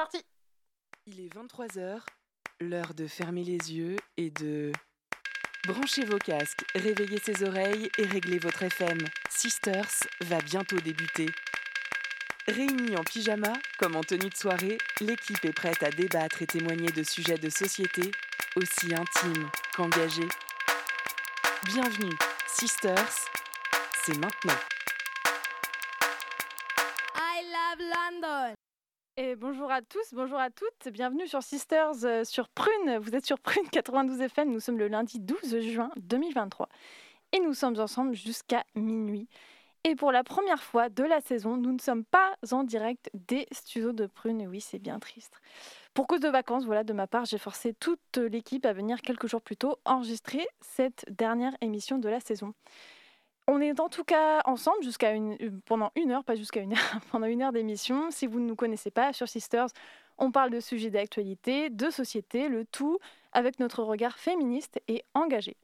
Parti Il est 23h, l'heure de fermer les yeux et de... Branchez vos casques, réveillez ses oreilles et réglez votre FM. Sisters va bientôt débuter. Réunis en pyjama, comme en tenue de soirée, l'équipe est prête à débattre et témoigner de sujets de société aussi intimes qu'engagés. Bienvenue, Sisters, c'est maintenant. I love London. Bonjour à tous, bonjour à toutes, bienvenue sur Sisters euh, sur Prune. Vous êtes sur Prune 92 FM, nous sommes le lundi 12 juin 2023 et nous sommes ensemble jusqu'à minuit. Et pour la première fois de la saison, nous ne sommes pas en direct des studios de Prune. Oui, c'est bien triste. Pour cause de vacances, voilà, de ma part, j'ai forcé toute l'équipe à venir quelques jours plus tôt enregistrer cette dernière émission de la saison. On est en tout cas ensemble pendant une heure, pas jusqu'à une heure, pendant une heure d'émission. Si vous ne nous connaissez pas, sur Sisters, on parle de sujets d'actualité, de société, le tout avec notre regard féministe et engagé.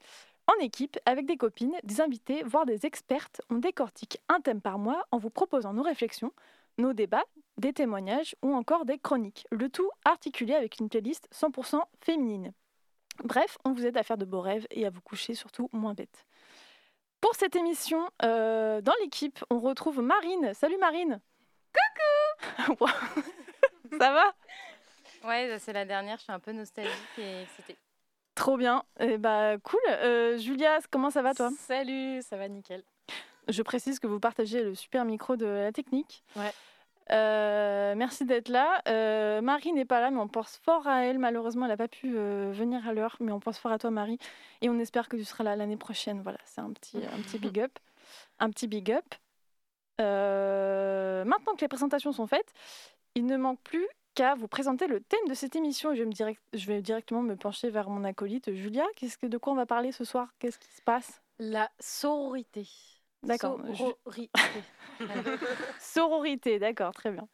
En équipe, avec des copines, des invités, voire des expertes, on décortique un thème par mois en vous proposant nos réflexions, nos débats, des témoignages ou encore des chroniques. Le tout articulé avec une playlist 100% féminine. Bref, on vous aide à faire de beaux rêves et à vous coucher surtout moins bête. Pour cette émission, euh, dans l'équipe, on retrouve Marine. Salut Marine Coucou Ça va Ouais, c'est la dernière, je suis un peu nostalgique et excitée. Trop bien. Eh bah, cool. Euh, Julia, comment ça va toi? Salut, ça va nickel. Je précise que vous partagez le super micro de la technique. Ouais. Euh, merci d'être là. Euh, Marie n'est pas là, mais on pense fort à elle. Malheureusement, elle n'a pas pu euh, venir à l'heure, mais on pense fort à toi, Marie. Et on espère que tu seras là l'année prochaine. Voilà, c'est un petit, un petit big up. Un petit big up. Maintenant que les présentations sont faites, il ne manque plus qu'à vous présenter le thème de cette émission. Je vais, me direct- je vais directement me pencher vers mon acolyte Julia. Qu'est-ce que, de quoi on va parler ce soir? Qu'est-ce qui se passe? La sororité. D'accord. Sororité. Sororité, d'accord, très bien.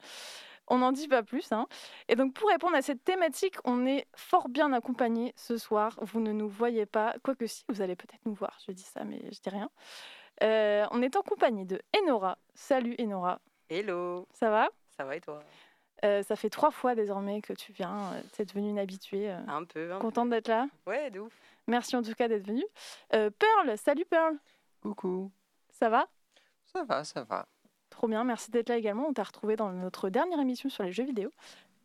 On n'en dit pas plus. hein. Et donc, pour répondre à cette thématique, on est fort bien accompagnés ce soir. Vous ne nous voyez pas, quoique si, vous allez peut-être nous voir. Je dis ça, mais je dis rien. Euh, on est en compagnie de Enora. Salut Enora, Hello, ça va? Ça va et toi? Euh, Ça fait trois fois désormais que tu viens. euh, Tu es devenue une habituée. euh, Un peu, un peu. Contente d'être là? Ouais, de ouf. Merci en tout cas d'être venue. Euh, Pearl, salut Pearl. Coucou. Ça va? Ça va, ça va. Trop bien, merci d'être là également. On t'a retrouvé dans notre dernière émission sur les jeux vidéo.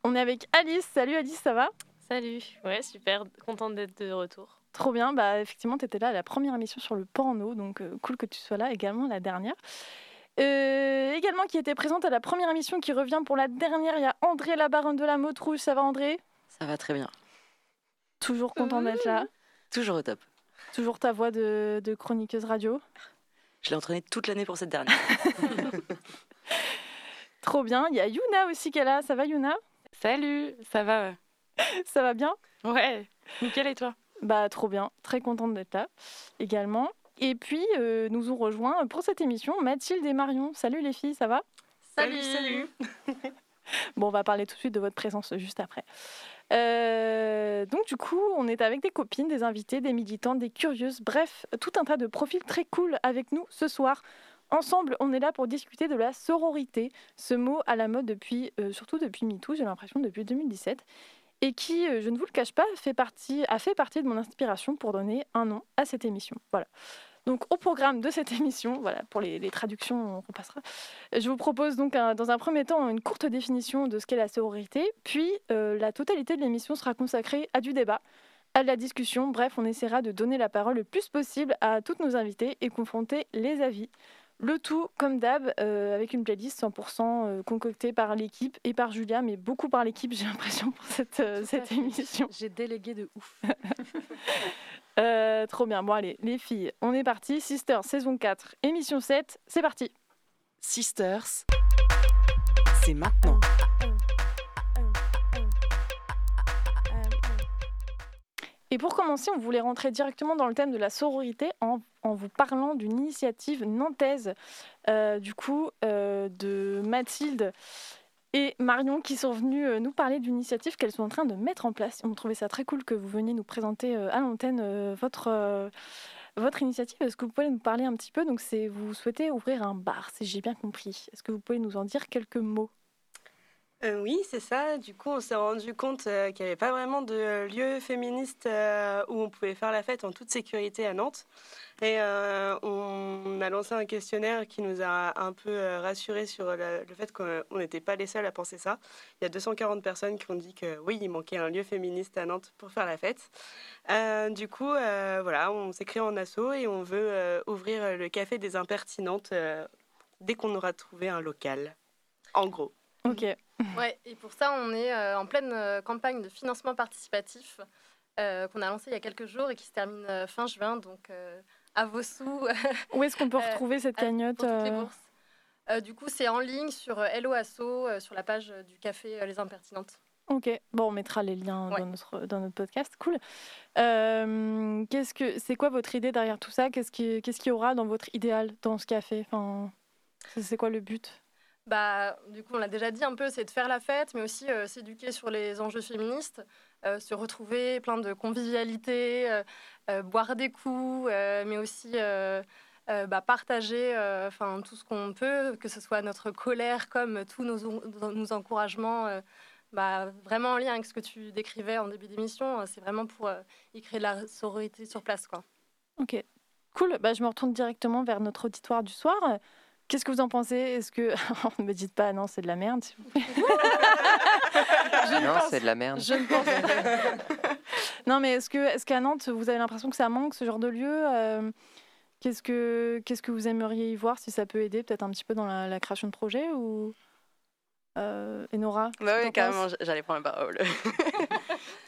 On est avec Alice. Salut Alice, ça va? Salut, ouais, super, contente d'être de retour. Trop bien, bah effectivement, tu étais là à la première émission sur le porno, donc euh, cool que tu sois là également la dernière. Euh, également qui était présente à la première émission qui revient pour la dernière, il y a André la baronne de la Motte Rouge. Ça va André? Ça va très bien. Toujours content d'être là. Toujours au top. Toujours ta voix de, de chroniqueuse radio. Je l'ai entraîné toute l'année pour cette dernière. Trop bien, il y a Yuna aussi qui est là. Ça va Yuna Salut, ça va Ça va bien? Ouais, nickel et toi? Bah trop bien, très contente d'être là également. Et puis euh, nous ont rejoint pour cette émission Mathilde et Marion. Salut les filles, ça va? Salut, salut. Bon, on va parler tout de suite de votre présence juste après. Euh, donc du coup, on est avec des copines, des invités, des militantes, des curieuses, bref, tout un tas de profils très cool avec nous ce soir. Ensemble, on est là pour discuter de la sororité, ce mot à la mode depuis, euh, surtout depuis MeToo, j'ai l'impression depuis 2017, et qui, euh, je ne vous le cache pas, fait partie, a fait partie de mon inspiration pour donner un nom à cette émission. Voilà. Donc au programme de cette émission, voilà, pour les, les traductions, on repassera. Je vous propose donc un- dans un premier temps une courte définition de ce qu'est la sororité, puis euh, la totalité de l'émission sera consacrée à du débat, à de la discussion. Bref, on essaiera de donner la parole le plus possible à toutes nos invités et confronter les avis. Le tout, comme d'hab, euh, avec une playlist 100% euh, concoctée par l'équipe et par Julia, mais beaucoup par l'équipe, j'ai l'impression, pour cette, euh, cette émission. J'ai délégué de ouf. Euh, trop bien. Bon, allez, les filles, on est parti. Sister, saison 4, émission 7, c'est parti. Sisters, c'est maintenant. Et pour commencer, on voulait rentrer directement dans le thème de la sororité en, en vous parlant d'une initiative nantaise, euh, du coup, euh, de Mathilde et Marion qui sont venues euh, nous parler d'une initiative qu'elles sont en train de mettre en place. On trouvait ça très cool que vous veniez nous présenter euh, à l'antenne euh, votre, initiative. Est-ce que vous pouvez nous parler un petit peu? Donc, vous souhaitez ouvrir un bar, si j'ai bien compris. Est-ce que vous pouvez nous en dire quelques mots? Euh, oui, c'est ça. Du coup, on s'est rendu compte euh, qu'il n'y avait pas vraiment de euh, lieu féministe où on pouvait faire la fête en toute sécurité à Nantes. Et on a lancé un questionnaire qui nous a un peu rassurés sur le, fait qu'on on n'était pas les seuls à penser ça. Il y a 240 personnes qui ont dit que oui, il manquait un lieu féministe à Nantes pour faire la fête. Du coup, voilà, on s'est créé en asso et on veut ouvrir le café des impertinentes dès qu'on aura trouvé un local. En gros. Ok. Ouais, et pour ça, on est euh, en pleine euh, campagne de financement participatif euh, qu'on a lancé il y a quelques jours et qui se termine fin juin. Donc, à vos sous Où est-ce qu'on peut retrouver cette cagnotte du coup, c'est en ligne sur Hello Asso, sur la page du café Les Impertinentes. Ok, bon, on mettra les liens Ouais. dans, notre, dans notre podcast. Cool. Euh, qu'est-ce que, c'est quoi votre idée derrière tout ça? Qu'est-ce qui, qu'est-ce qu'il y aura dans votre idéal dans ce café? Enfin, C'est quoi le but? Bah, du coup, on l'a déjà dit un peu, c'est de faire la fête, mais aussi euh, s'éduquer sur les enjeux féministes, euh, se retrouver, plein de convivialité, euh, boire des coups, mais aussi bah, partager enfin, tout ce qu'on peut, que ce soit notre colère comme tous nos, nos encouragements. bah, vraiment en lien avec ce que tu décrivais en début d'émission, euh, c'est vraiment pour y créer de la sororité sur place. Quoi. Ok, cool. Bah, je me retourne directement vers notre auditoire du soir. Qu'est-ce que vous en pensez? Est-ce que ne me dites pas non, c'est de la merde, vous. Je Non, pense- c'est de la merde. Je ne pense Non, mais est-ce que est-ce qu'à Nantes, vous avez l'impression que ça manque ce genre de lieu? Euh, Qu'est-ce que qu'est-ce que vous aimeriez y voir si ça peut aider peut-être un petit peu dans la, la création de projet ou euh, Enora Bah oui, carrément, j'allais prendre la parole.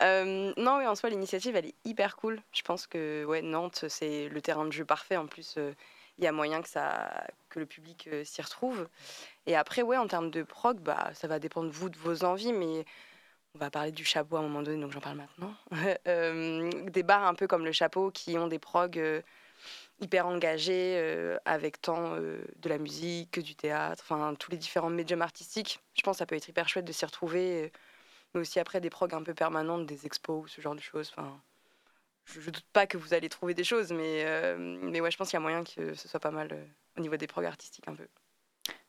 Euh, non, oui, en soi, l'initiative, elle est hyper cool. Je pense que ouais, Nantes, c'est le terrain de jeu parfait. En plus, euh, il y a moyen que, ça, que le public euh, s'y retrouve. Et après, ouais, en termes de prog, bah, ça va dépendre de vous, de vos envies, mais on va parler du chapeau à un moment donné, donc j'en parle maintenant. Euh, des bars un peu comme le chapeau qui ont des progs euh, hyper engagés, avec tant de la musique que du théâtre, enfin tous les différents médiums artistiques. Je pense que ça peut être hyper chouette de s'y retrouver, mais aussi après des progs un peu permanentes, des expos, ce genre de choses. Je, je doute pas que vous allez trouver des choses, mais, euh, mais ouais, je pense qu'il y a moyen que ce soit pas mal euh, au niveau des progs artistiques un peu.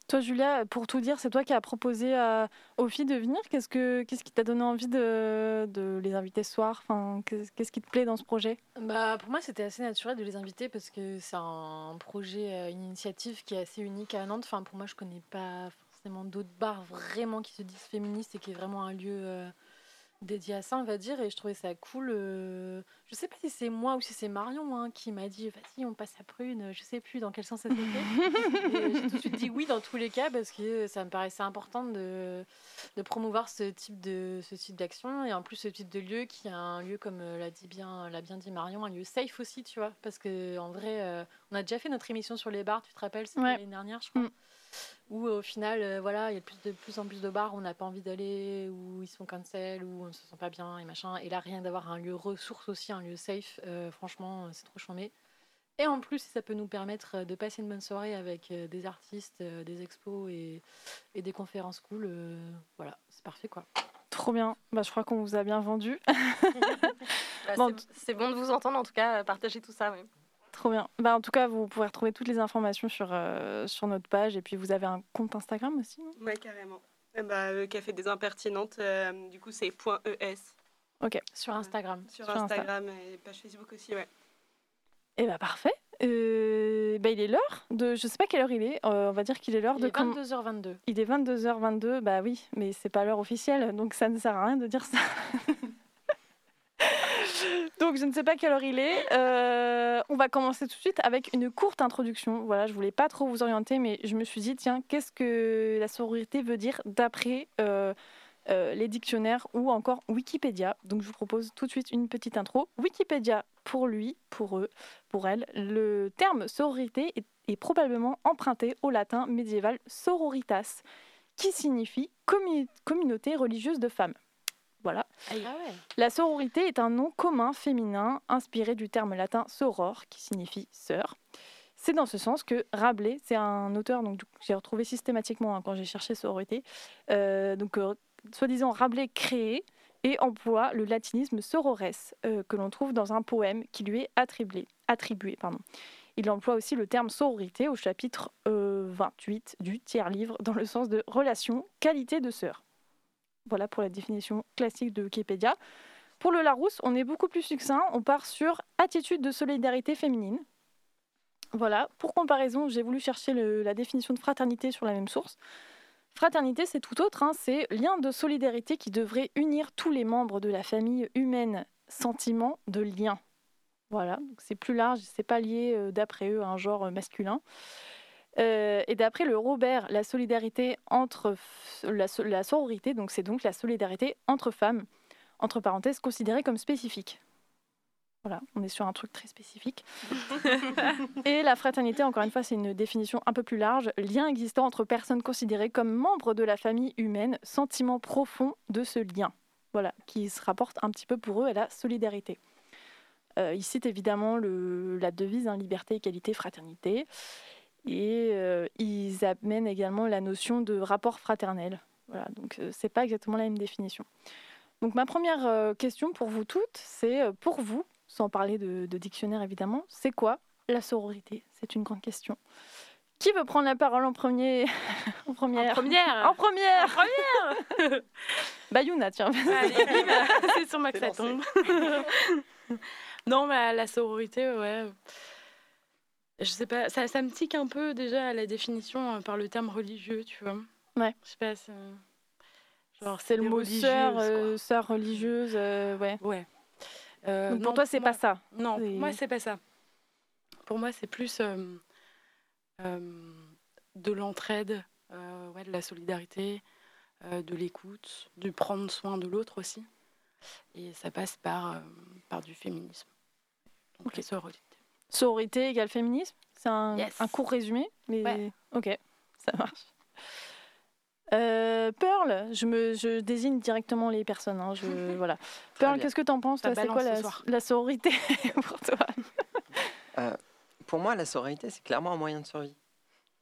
Toi, Julia, pour tout dire, c'est toi qui as proposé à, aux filles de venir. Qu'est-ce que qu'est-ce qui t'a donné envie de, de les inviter ce soir? Enfin, qu'est- Qu'est-ce qui te plaît dans ce projet? Bah, pour moi, c'était assez naturel de les inviter parce que c'est un projet, euh, une initiative qui est assez unique à Nantes. Enfin, pour moi, je connais pas forcément d'autres bars vraiment qui se disent féministes et qui est vraiment un lieu euh, dédié à ça, on va dire. Et je trouvais ça cool. euh, Je sais pas si c'est moi ou si c'est Marion hein, qui m'a dit vas-y, on passe à Prune. Je sais plus dans quel sens ça. Et J'ai tout de suite dit oui dans tous les cas parce que ça me paraissait important de, de promouvoir ce type de ce type d'action et en plus ce type de lieu qui est un lieu comme euh, l'a dit bien l'a bien dit Marion un lieu safe aussi tu vois parce que en vrai euh, on a déjà fait notre émission sur les bars tu te rappelles c'était Ouais. l'année dernière je crois Mm. Où au final euh, voilà il y a de plus, de plus en plus de bars où on n'a pas envie d'aller où ils sont cancel où on ne se sent pas bien et machin et là rien d'avoir un lieu ressource aussi un lieu safe euh, franchement euh, c'est trop chambé et en plus, ça peut nous permettre euh, de passer une bonne soirée avec euh, des artistes, euh, des expos et, et des conférences cool. euh, voilà, c'est parfait quoi. Trop bien. Bah, je crois qu'on vous a bien vendu. Bah, Bon, c'est- bon de vous entendre, en tout cas, euh, partager tout ça. ouais. Trop bien. Bah, en tout cas, vous pourrez retrouver toutes les informations sur, euh, sur notre page. Et puis, vous avez un compte Instagram aussi Ouais, carrément. Eh bah, le café des impertinentes, euh, du coup, c'est .es Ok. Sur Instagram. sur, Sur Insta. Instagram et page Facebook aussi, ouais. Et bah, parfait. Euh, bah, il est l'heure de. Je sais pas quelle heure il est. Euh, on va dire qu'il est l'heure Il de. est comm- 22h22. Il est 22h22. Bah oui, mais c'est pas l'heure officielle. Donc, ça ne sert à rien de dire ça. Donc je ne sais pas quelle heure il est. Euh, on va commencer tout de suite avec une courte introduction. Voilà, je voulais pas trop vous orienter, mais je me suis dit tiens, qu'est-ce que la sororité veut dire d'après euh, euh, les dictionnaires ou encore Wikipédia. Donc je vous propose tout de suite une petite intro. Wikipédia pour lui, pour eux, pour elle, le terme sororité est, probablement emprunté au latin médiéval sororitas, qui signifie commu- communauté religieuse de femmes. Voilà. Ah ouais. La sororité est un nom commun féminin inspiré du terme latin soror, qui signifie sœur. C'est dans ce sens que Rabelais, c'est un auteur donc, que j'ai retrouvé systématiquement hein, quand j'ai cherché sororité, euh, donc euh, soi-disant Rabelais créé et emploie le latinisme sorores, euh, que l'on trouve dans un poème qui lui est attribué. attribué pardon. Il emploie aussi le terme sororité au chapitre euh, 28 du tiers livre dans le sens de relation, qualité de sœur. Voilà pour la définition classique de Wikipédia. Pour le Larousse, on est beaucoup plus succinct. On part sur attitude de solidarité féminine. Voilà, pour comparaison, j'ai voulu chercher la définition de fraternité sur la même source. Fraternité, c'est tout autre, hein, c'est lien de solidarité qui devrait unir tous les membres de la famille humaine, sentiment de lien. Voilà, c'est plus large, c'est pas lié euh, d'après eux à un genre euh, masculin. Euh, et d'après le Robert, la solidarité entre la, so- la sororité, donc c'est donc la solidarité entre femmes, entre parenthèses, considérée comme spécifique. Voilà, on est sur un truc très spécifique. Et la fraternité, encore une fois, c'est une définition un peu plus large. Lien existant entre personnes considérées comme membres de la famille humaine, sentiment profond de ce lien. Voilà, qui se rapporte un petit peu pour eux à la solidarité. Euh, ils citent évidemment le- la devise hein, liberté, égalité, fraternité. Et euh, ils amènent également la notion de rapport fraternel. Voilà, donc euh, c'est pas exactement la même définition. Donc ma première euh, question pour vous toutes, c'est euh, pour vous, sans parler de, de dictionnaire évidemment, c'est quoi la sororité? C'est une grande question. Qui veut prendre la parole en premier? En première. En première. En première. En première. Bayouna, tiens. Allez, bim, c'est sur que ça tombe. non, mais la sororité, ouais. Je sais pas, ça, ça me tique un peu déjà à la définition euh, par le terme religieux, tu vois. Ouais. Je sais pas, c'est. Genre, C'est le mot religieuses, sœur, euh, sœur religieuse, euh, ouais. Ouais. Euh, Donc pour non, toi, c'est moi- pas ça. Non, pour moi, c'est pas ça. Pour moi, c'est plus euh, euh, de l'entraide, euh, ouais, de la solidarité, euh, de l'écoute, du prendre soin de l'autre aussi. Et ça passe par, euh, par du féminisme. Donc, la sororité. Sororité égale féminisme C'est un, Yes. un court résumé mais... Ouais. Ok, ça marche. Euh, Pearl, je, me, je désigne directement les personnes. hein, je, voilà. Pearl, qu'est-ce que t'en penses Ça toi? C'est quoi la, sororité pour toi? Euh, pour moi, la sororité, c'est clairement un moyen de survie.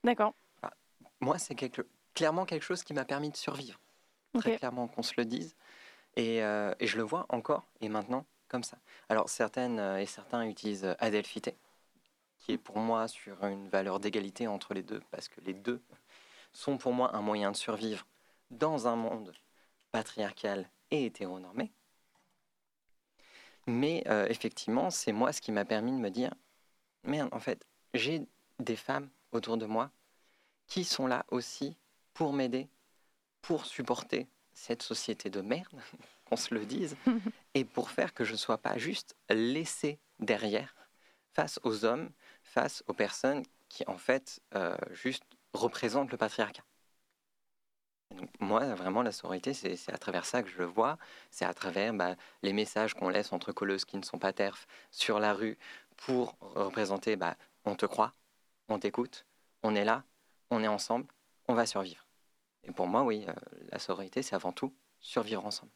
D'accord. Moi, c'est quelque- clairement quelque chose qui m'a permis de survivre. Très clairement, qu'on se le dise. Et, euh, et je le vois encore et maintenant comme ça. Alors, certaines euh, et certains utilisent euh, Adelphité, qui est pour moi sur une valeur d'égalité entre les deux, parce que les deux sont pour moi un moyen de survivre dans un monde patriarcal et hétéronormé. Mais euh, effectivement, c'est moi ce qui m'a permis de me dire, merde, en fait, j'ai des femmes autour de moi qui sont là aussi pour m'aider, pour supporter cette société de merde, qu'on se le dise, et pour faire que je ne sois pas juste laissé derrière face aux hommes, face aux personnes qui, en fait, euh, juste représentent le patriarcat. Donc, moi, vraiment, la sororité, c'est c'est à travers ça que je le vois. C'est à travers bah, les messages qu'on laisse entre colleuses qui ne sont pas terfs sur la rue pour représenter bah, on te croit, on t'écoute, on est là, on est ensemble, on va survivre. Et pour moi, oui, euh, la sororité, c'est avant tout survivre ensemble.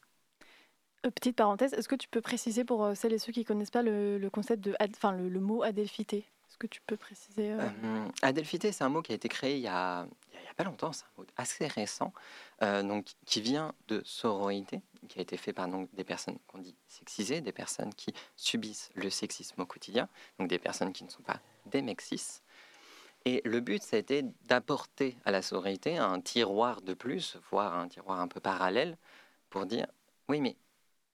Euh, petite parenthèse, est-ce que tu peux préciser pour euh, celles et ceux qui connaissent pas le, le concept de, enfin le, le mot adelphité? Est-ce que tu peux préciser euh, Euh, adelphité, c'est un mot qui a été créé il y a, il y pas longtemps, c'est un mot assez récent, euh, donc, qui vient de sororité, qui a été fait par donc, des personnes qu'on dit sexisées, des personnes qui subissent le sexisme au quotidien, donc des personnes qui ne sont pas des mecs cis. Et le but, ça a été d'apporter à la sororité un tiroir de plus, voire un tiroir un peu parallèle, pour dire, oui, mais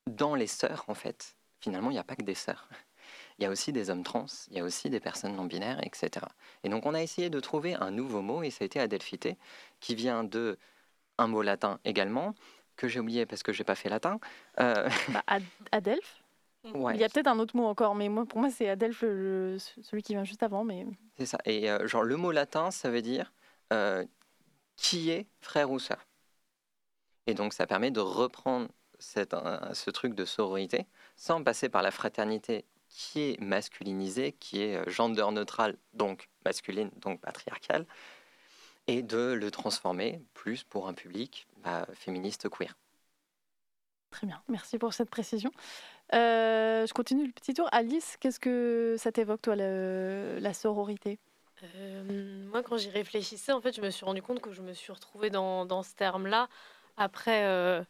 dans les sœurs, en fait, finalement, il n'y a pas que des sœurs. Il y a aussi des hommes trans, il y a aussi des personnes non binaires, etc. Et donc, on a essayé de trouver un nouveau mot, et ça a été adelphité, qui vient de un mot latin également, que j'ai oublié parce que j'ai pas fait latin. Euh, bah, ad- Adelph ouais, Il y a peut-être un autre mot encore, mais moi, pour moi, c'est Adelph, le- celui qui vient juste avant. Mais c'est ça. Et euh, genre, le mot latin, ça veut dire euh, qui est frère ou sœur? Et donc, ça permet de reprendre cette, euh, ce truc de sororité sans passer par la fraternité qui est masculinisée, qui est euh, gender neutral, donc masculine, donc patriarcale, et de le transformer plus pour un public bah, féministe queer. très bien, merci pour cette précision. Euh, je continue le petit tour. Alice, qu'est-ce que ça t'évoque, toi, la sororité? Euh, moi, quand j'y réfléchissais, en fait, je me suis rendu compte que je me suis retrouvée dans, dans ce terme-là après, euh,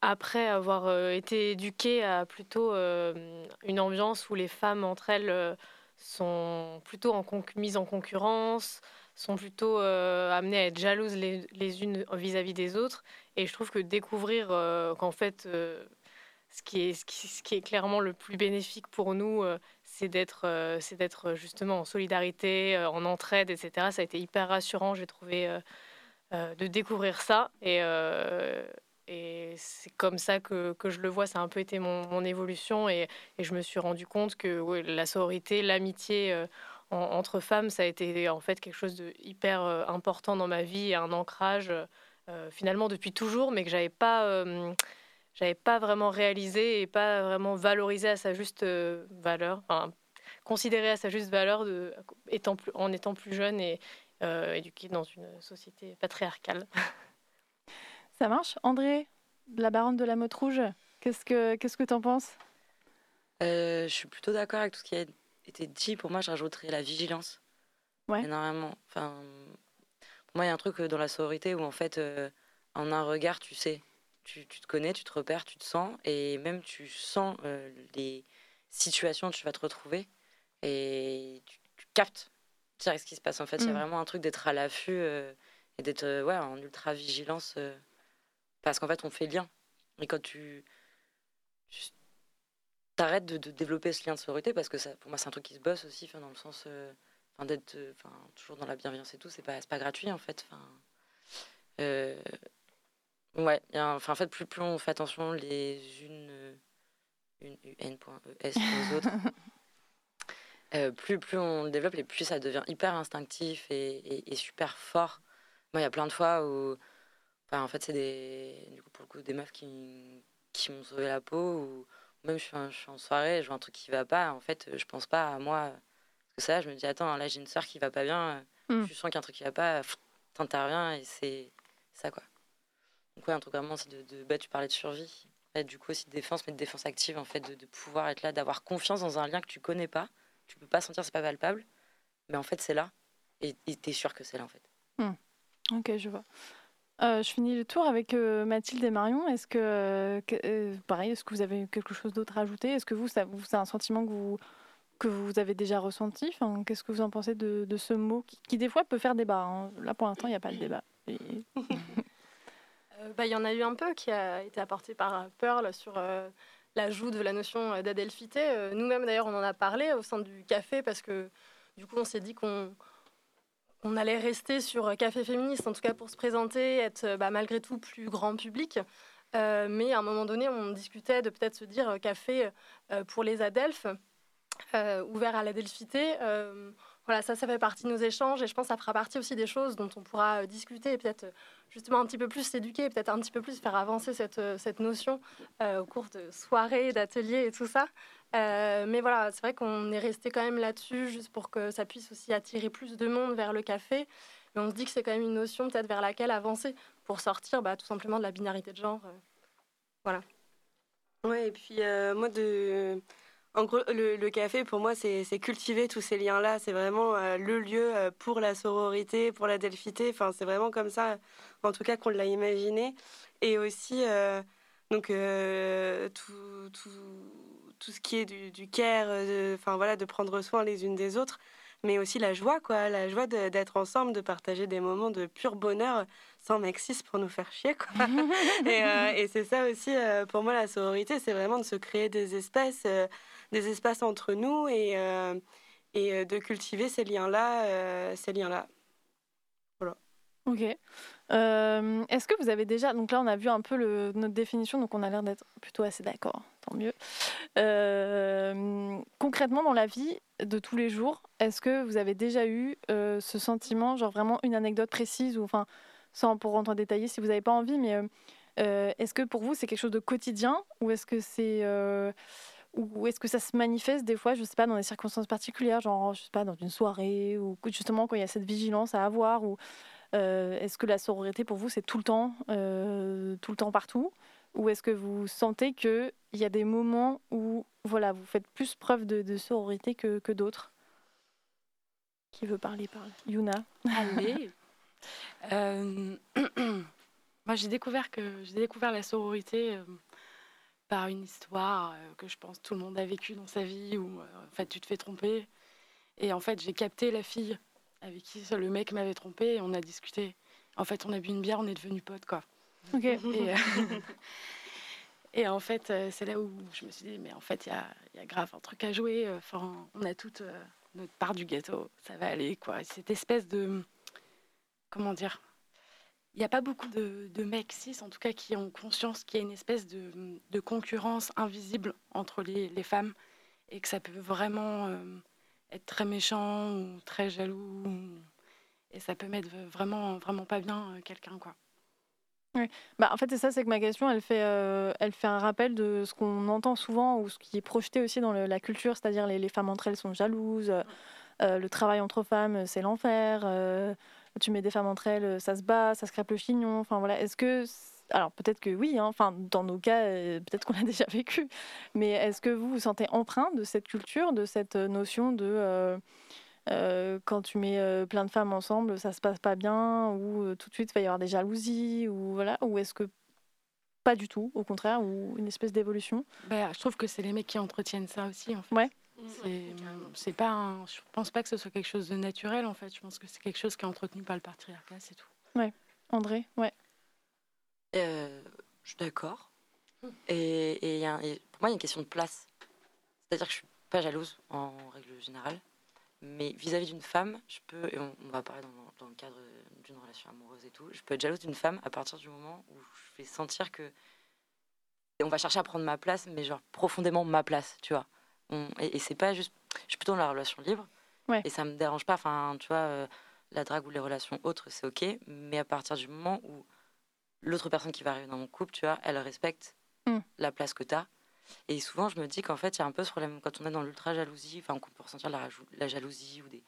après avoir été éduquée à plutôt une ambiance où les femmes entre elles sont plutôt en mises en concurrence, sont plutôt amenées à être jalouses les, les unes vis-à-vis des autres. Et je trouve que découvrir qu'en fait, ce, qui est, ce, qui, ce qui est clairement le plus bénéfique pour nous, c'est d'être c'est d'être justement en solidarité, en entraide, etc. Ça a été hyper rassurant, j'ai trouvé, de découvrir ça. Et, et c'est comme ça que, que, je le vois, ça a un peu été mon, mon évolution. Et, et, je me suis rendu compte que la sororité, l'amitié entre femmes, ça a été en fait quelque chose de hyper important dans ma vie et un ancrage euh, finalement depuis toujours, mais que j'avais pas, euh, j'avais pas vraiment réalisé et pas vraiment valorisé à sa juste euh, valeur, enfin, considéré à sa juste valeur de, étant plus, en étant plus jeune et éduqué dans une société patriarcale. Ça marche, André, la baronne de la motte rouge. Qu'est-ce que qu'est-ce que t'en penses? Je suis plutôt d'accord avec tout ce qui a été dit. Pour moi, je rajouterais la vigilance. Ouais. Énormément. Enfin, moi, il y a un truc euh, dans la sororité où, en fait, euh, en un regard, tu sais. Tu, tu, te connais, tu te repères, tu te sens. Et même, tu sens euh, les situations où tu vas te retrouver. Et tu, captes ce qui se passe. En fait, il y a mm. vraiment un truc d'être à l'affût et d'être ouais, en ultra vigilance. parce qu'en fait, on fait lien. Et quand tu, t'arrêtes de, de, développer ce lien de sororité, parce que ça, pour moi, c'est un truc qui se bosse aussi, dans le sens d'être euh, toujours dans la bienveillance et tout, c'est pas, pas gratuit en fait. Enfin, euh, ouais, enfin, en fait, plus, plus on fait attention les unes, euh, une, N.ES aux autres, plus, plus on le développe et plus ça devient hyper instinctif et, et, super fort. Moi, il y a plein de fois où, enfin, en fait, c'est des, du coup, pour le coup, des meufs qui, qui m'ont sauvé la peau ou même je suis, je suis en soirée, je vois un truc qui va pas, en fait, je pense pas à moi ça, je me dis, attends, là j'ai une soeur qui va pas bien, mm. je sens qu'il y a un truc qui va pas, t'interviens et c'est ça quoi. Donc ouais, un truc vraiment, c'est de, de bah, tu parlais de survie, et du coup aussi de défense, mais de défense active en fait, de, pouvoir être là, d'avoir confiance dans un lien que tu connais pas, tu peux pas sentir, c'est pas palpable, mais en fait c'est là, et t'es sûr que c'est là en fait. Mm. Ok, je vois. Euh, je finis le tour avec euh, Mathilde et Marion. Est-ce que, euh, pareil, est-ce que vous avez quelque chose d'autre à ajouter? Est-ce que vous, ça, vous, c'est un sentiment que vous, que vous avez déjà ressenti? Enfin, Qu'est-ce que vous en pensez de, de ce mot qui, qui, des fois, peut faire débat hein? Là, pour l'instant, il n'y a pas de débat. Euh, bah, il y en a eu un peu qui a été apporté par Pearl sur euh, l'ajout de la notion euh, d'adelphité. Nous-mêmes, d'ailleurs, on en a parlé au sein du café parce que du coup, on s'est dit qu'on on allait rester sur café féministe, en tout cas pour se présenter, être bah, malgré tout plus grand public. mais à un moment donné, on discutait de peut-être se dire café pour les adelphes. Ouvert à la delphité. Euh, voilà, ça, ça fait partie de nos échanges et je pense que ça fera partie aussi des choses dont on pourra euh, discuter et peut-être justement un petit peu plus s'éduquer, peut-être un petit peu plus faire avancer cette, cette notion au cours de soirées, d'ateliers et tout ça. mais voilà, c'est vrai qu'on est resté quand même là-dessus juste pour que ça puisse aussi attirer plus de monde vers le café. Mais on se dit que c'est quand même une notion peut-être vers laquelle avancer pour sortir bah, tout simplement de la binarité de genre. voilà. Ouais, et puis moi, de en gros, le, café, pour moi, c'est cultiver tous ces liens-là. C'est vraiment euh, le lieu euh, pour la sororité, pour la delphité. Enfin, c'est vraiment comme ça, en tout cas, qu'on l'a imaginé. Et aussi, euh, donc, tout, tout, tout, ce qui est du, du care, enfin, voilà, de prendre soin les unes des autres. Mais aussi la joie, quoi. La joie d'être ensemble, de partager des moments de pur bonheur sans mec pour nous faire chier, quoi. et, et c'est ça aussi, pour moi, la sororité, c'est vraiment de se créer des espèces des espaces entre nous et, euh, et euh, de cultiver ces liens-là. Euh, ces liens-là. Voilà. Ok. Est-ce que vous avez déjà, donc là on a vu un peu notre définition, donc on a l'air d'être plutôt assez d'accord, tant mieux. concrètement dans la vie de tous les jours, est-ce que vous avez déjà eu ce sentiment, genre vraiment une anecdote précise, ou enfin, sans pour rentrer en détailler si vous n'avez pas envie, mais est-ce que pour vous c'est quelque chose de quotidien, ou est-ce que c'est ou est-ce que ça se manifeste des fois, je sais pas, dans des circonstances particulières, genre, je sais pas, dans une soirée, ou justement quand il y a cette vigilance à avoir, ou euh, est-ce que la sororité pour vous c'est tout le temps, euh, tout le temps partout, ou est-ce que vous sentez qu'il y a des moments où voilà, vous faites plus preuve de, sororité que, que d'autres? Qui veut parler parle. Yuna. Allez. euh... Moi j'ai découvert que j'ai découvert la sororité par une histoire euh, que je pense tout le monde a vécu dans sa vie où euh, en fait tu te fais tromper et en fait j'ai capté la fille avec qui le mec m'avait trompé et on a discuté. En fait on a bu une bière, on est devenus potes quoi. Ok. Et, euh, et en fait, c'est là où je me suis dit, mais en fait, il y a, y a grave un truc à jouer. Enfin, on a toute notre part du gâteau, ça va aller, quoi. Cette espèce de. Comment dire Il n'y a pas beaucoup de, de mecs cis, en tout cas, qui ont conscience qu'il y a une espèce de, de concurrence invisible entre les, les femmes et que ça peut vraiment euh, être très méchant ou très jaloux. ou- Et ça peut mettre vraiment, vraiment pas bien euh, quelqu'un, quoi. Oui. Bah, en fait, c'est ça, c'est que ma question, elle fait, euh, elle fait un rappel de ce qu'on entend souvent ou ce qui est projeté aussi dans le- la culture, c'est-à-dire les, les femmes entre elles sont jalouses, euh, le travail entre femmes, c'est l'enfer, euh, tu mets des femmes entre elles, ça se bat, ça se crêpe le chignon. Enfin voilà, est-ce que. Alors peut-être que oui, hein, enfin dans nos cas, euh, peut-être qu'on l'a déjà vécu, mais est-ce que vous vous sentez empreint de cette culture, de cette notion de. euh, euh, quand tu mets euh, plein de femmes ensemble, ça se passe pas bien, ou euh, tout de suite il va y avoir des jalousies, ou voilà, ou est-ce que pas du tout, au contraire, ou une espèce d'évolution? Bah, je trouve que c'est les mecs qui entretiennent ça aussi, en fait. Ouais. C'est, c'est pas un- je pense pas que ce soit quelque chose de naturel, en fait. Je pense que c'est quelque chose qui est entretenu par le patriarcat, c'est tout. Ouais. André, ouais. Euh, je suis d'accord. Et, et il y a un- et pour moi, il y a une question de place. C'est-à-dire que je suis pas jalouse en règle générale. Mais vis-à-vis d'une femme, je peux, et on, on va parler dans, dans le cadre d'une relation amoureuse et tout, je peux être jalouse d'une femme à partir du moment où je vais sentir que. Et on va chercher à prendre ma place, mais genre profondément ma place, tu vois. On- et et c'est pas juste. Je suis plutôt dans la relation libre. Ouais. Et ça me dérange pas. Enfin, tu vois, euh, la drague ou les relations autres, c'est ok. Mais à partir du moment où l'autre personne qui va arriver dans mon couple, tu vois, elle respecte Mm. la place que tu as. Et souvent, je me dis qu'en fait, il y a un peu ce problème quand on est dans l'ultra jalousie, enfin, qu'on peut ressentir la, jalousie ou, des,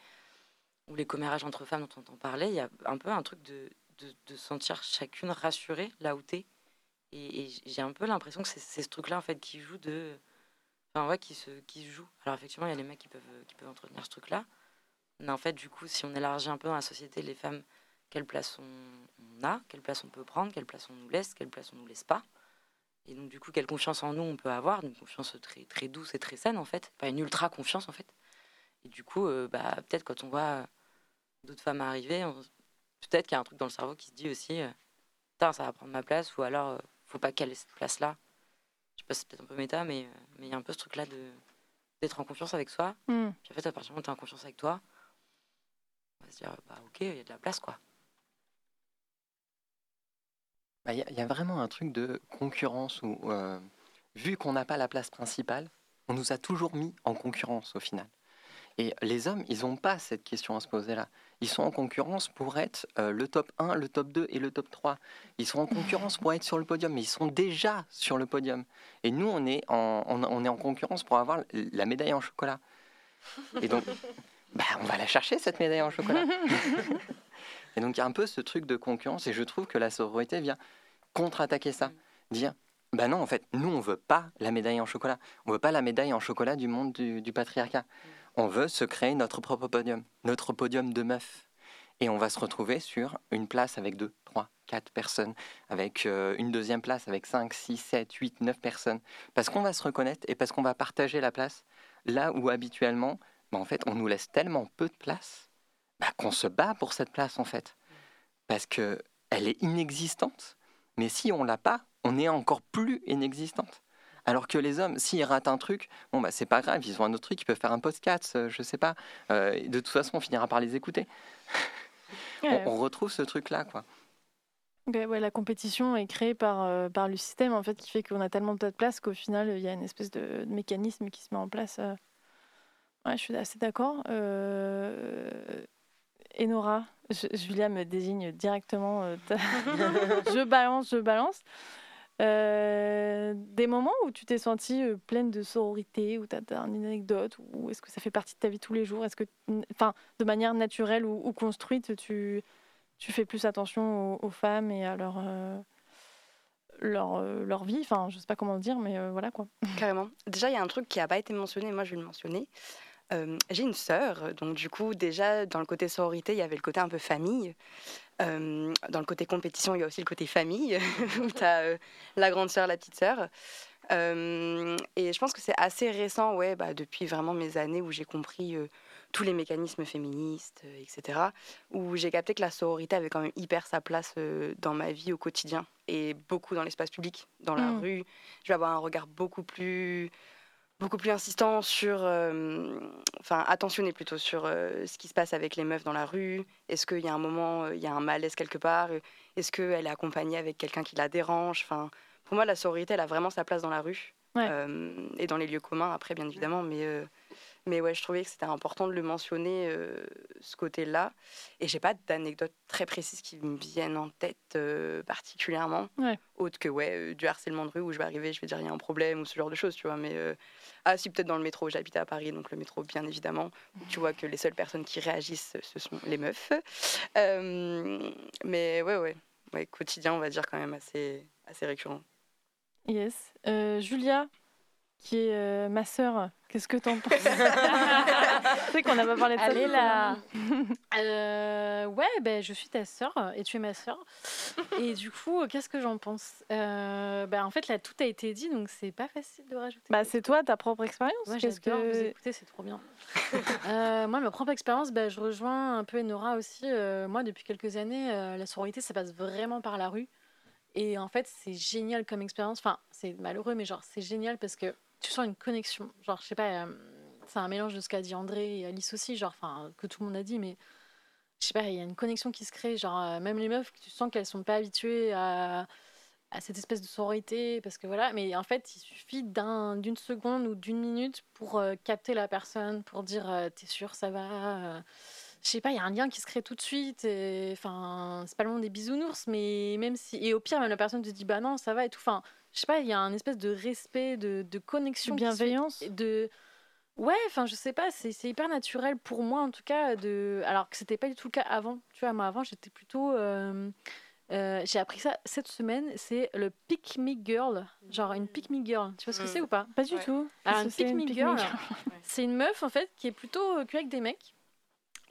ou les commérages entre femmes dont on entend parler, il y a un peu un truc de, de, de sentir chacune rassurée là où t'es. Et, et j'ai un peu l'impression que c'est c'est ce truc-là, en fait, qui joue de. Enfin, ouais, qui se, qui se joue. Alors, effectivement, il y a les mecs qui peuvent, qui peuvent entretenir ce truc-là. Mais en fait, du coup, si on élargit un peu dans la société, les femmes, quelle place on, a, quelle place on peut prendre, quelle place on nous laisse, quelle place on nous laisse pas. Et donc, du coup, quelle confiance en nous on peut avoir, une confiance très, très douce et très saine, en fait. Pas une ultra confiance, en fait. Et du coup, euh, bah, peut-être quand on voit d'autres femmes arriver, peut-être qu'il y a un truc dans le cerveau qui se dit aussi, euh, ça va prendre ma place, ou alors, euh, faut pas qu'elle ait cette place-là. Je sais pas, c'est peut-être un peu méta, mais euh, mais il y a un peu ce truc-là de d'être en confiance avec soi. Mm. Puis en fait, à partir du moment où tu es en confiance avec toi, on va se dire, bah ok, il y a de la place, quoi. Bah, Il y, a- il y a vraiment un truc de concurrence où, euh, vu qu'on n'a pas la place principale, on nous a toujours mis en concurrence au final. Et les hommes, ils n'ont pas cette question à se poser là. Ils sont en concurrence pour être euh, le top 1, le top 2 et le top 3. Ils sont en concurrence pour être sur le podium, mais ils sont déjà sur le podium. Et nous, on est en, on, on est en concurrence pour avoir la médaille en chocolat. Et donc, bah, on va la chercher, cette médaille en chocolat. Et donc, il y a un peu ce truc de concurrence, et je trouve que la sororité vient contre-attaquer ça. Dire, bah non, en fait, nous, on veut pas la médaille en chocolat. On veut pas la médaille en chocolat du monde du, du patriarcat. On veut se créer notre propre podium, notre podium de meufs. Et on va se retrouver sur une place avec deux, trois, quatre personnes, avec euh, une deuxième place avec cinq, six, sept, huit, neuf personnes. Parce qu'on va se reconnaître et parce qu'on va partager la place là où habituellement, bah, en fait, on nous laisse tellement peu de place bah, qu'on se bat pour cette place, en fait. Parce que elle est inexistante. Mais si on l'a pas, on est encore plus inexistante. Alors que les hommes, s'ils ratent un truc, bon bah c'est pas grave, ils ont un autre truc, ils peuvent faire un podcast, euh, je sais pas. Euh, de toute façon, on finira par les écouter. Ouais. On, on retrouve ce truc-là, quoi. Ok, ouais, la compétition est créée par, euh, par le système en fait qui fait qu'on a tellement de place qu'au final il y a une espèce de, de mécanisme qui se met en place. euh. Ouais, je suis assez d'accord. Enora, je- Julia me désigne directement. je balance, je balance. Euh, des moments où tu t'es sentie euh, pleine de sororité, où tu as, une anecdote, ou est-ce que ça fait partie de ta vie tous les jours? Est-ce que, enfin, de manière naturelle ou, construite, tu, tu fais plus attention aux, femmes et à leur, euh, leur, leur vie? Enfin, je sais pas comment le dire, mais voilà quoi. Carrément. Déjà, il y a un truc qui n'a pas été mentionné, moi je vais le mentionner. J'ai une sœur, donc du coup, déjà, dans le côté sororité, il y avait le côté un peu famille. Euh, dans le côté compétition, il y a aussi le côté famille, où tu as la grande sœur, la petite sœur. Euh, et je pense que c'est assez récent, ouais, bah, depuis vraiment mes années où j'ai compris euh, tous les mécanismes féministes, euh, etc. Où j'ai capté que la sororité avait quand même hyper sa place euh, dans ma vie au quotidien et beaucoup dans l'espace public, dans la Mm. rue. Je vais avoir un regard beaucoup plus beaucoup plus insistant sur, euh, enfin attentionné plutôt sur euh, ce qui se passe avec les meufs dans la rue. Est-ce qu'il y a un moment, euh, il y a un malaise quelque part? Est-ce qu'elle est accompagnée avec quelqu'un qui la dérange? Enfin, pour moi, la sororité, elle a vraiment sa place dans la rue Ouais. euh, et dans les lieux communs après, bien évidemment. Mais mais ouais, je trouvais que c'était important de le mentionner, euh, ce côté-là. Et j'ai pas d'anecdotes très précises qui me viennent en tête euh, particulièrement. Ouais. Autre que ouais, euh, du harcèlement de rue où je vais arriver, je vais dire il y a un problème ou ce genre de choses, tu vois. Mais euh, ah, si, peut-être dans le métro, j'habite à Paris, donc le métro, bien évidemment. où Tu vois que les seules personnes qui réagissent, ce sont les meufs. Mais ouais, ouais, ouais, quotidien, on va dire quand même assez, assez récurrent. Yes. Julia, qui est euh, ma sœur, qu'est-ce que t'en penses? Tu sais qu'on n'a pas parlé de ça. Allez là. Euh, Ouais, ben, je suis ta sœur et tu es ma sœur. Et du coup, qu'est-ce que j'en pense? Euh, ben, En fait, là, tout a été dit, donc c'est pas facile de rajouter. Bah, c'est toi, ta propre expérience. Moi, Qu'est-ce que... vous écouter, c'est trop bien. Euh, moi, ma propre expérience, bah, je rejoins un peu Enora aussi. Euh, moi, depuis quelques années, euh, la sororité, ça passe vraiment par la rue. Et en fait, c'est génial comme expérience. Enfin, c'est malheureux, mais genre, c'est génial parce que tu sens une connexion. Genre, je sais pas, euh, c'est un mélange de ce qu'a dit André et Alice aussi, genre, enfin, que tout le monde a dit, mais je sais pas, il y a une connexion qui se crée. Genre, euh, même les meufs, tu sens qu'elles sont pas habituées à, cette espèce de sororité, parce que voilà, mais en fait, il suffit d'un- d'une seconde ou d'une minute pour euh, capter la personne, pour dire t'es sûr, ça va. je sais pas, il y a un lien qui se crée tout de suite. Enfin, c'est pas le monde des bisounours, mais même si. Et au pire, même la personne te dit bah non, ça va et tout. Enfin, je sais pas, il y a un espèce de respect, de, de connexion. De bienveillance? De. Ouais, enfin, je sais pas, c'est c'est hyper naturel pour moi en tout cas. De... Alors que c'était pas du tout le cas avant. Tu vois, moi avant, j'étais plutôt. euh, euh, j'ai appris ça cette semaine, c'est le Pick Me Girl. Genre une Pick Me Girl. Tu vois ce que Mm. c'est ou pas? Pas du tout. Alors, une Pick Me Girl, c'est une meuf en fait qui est plutôt que avec des mecs,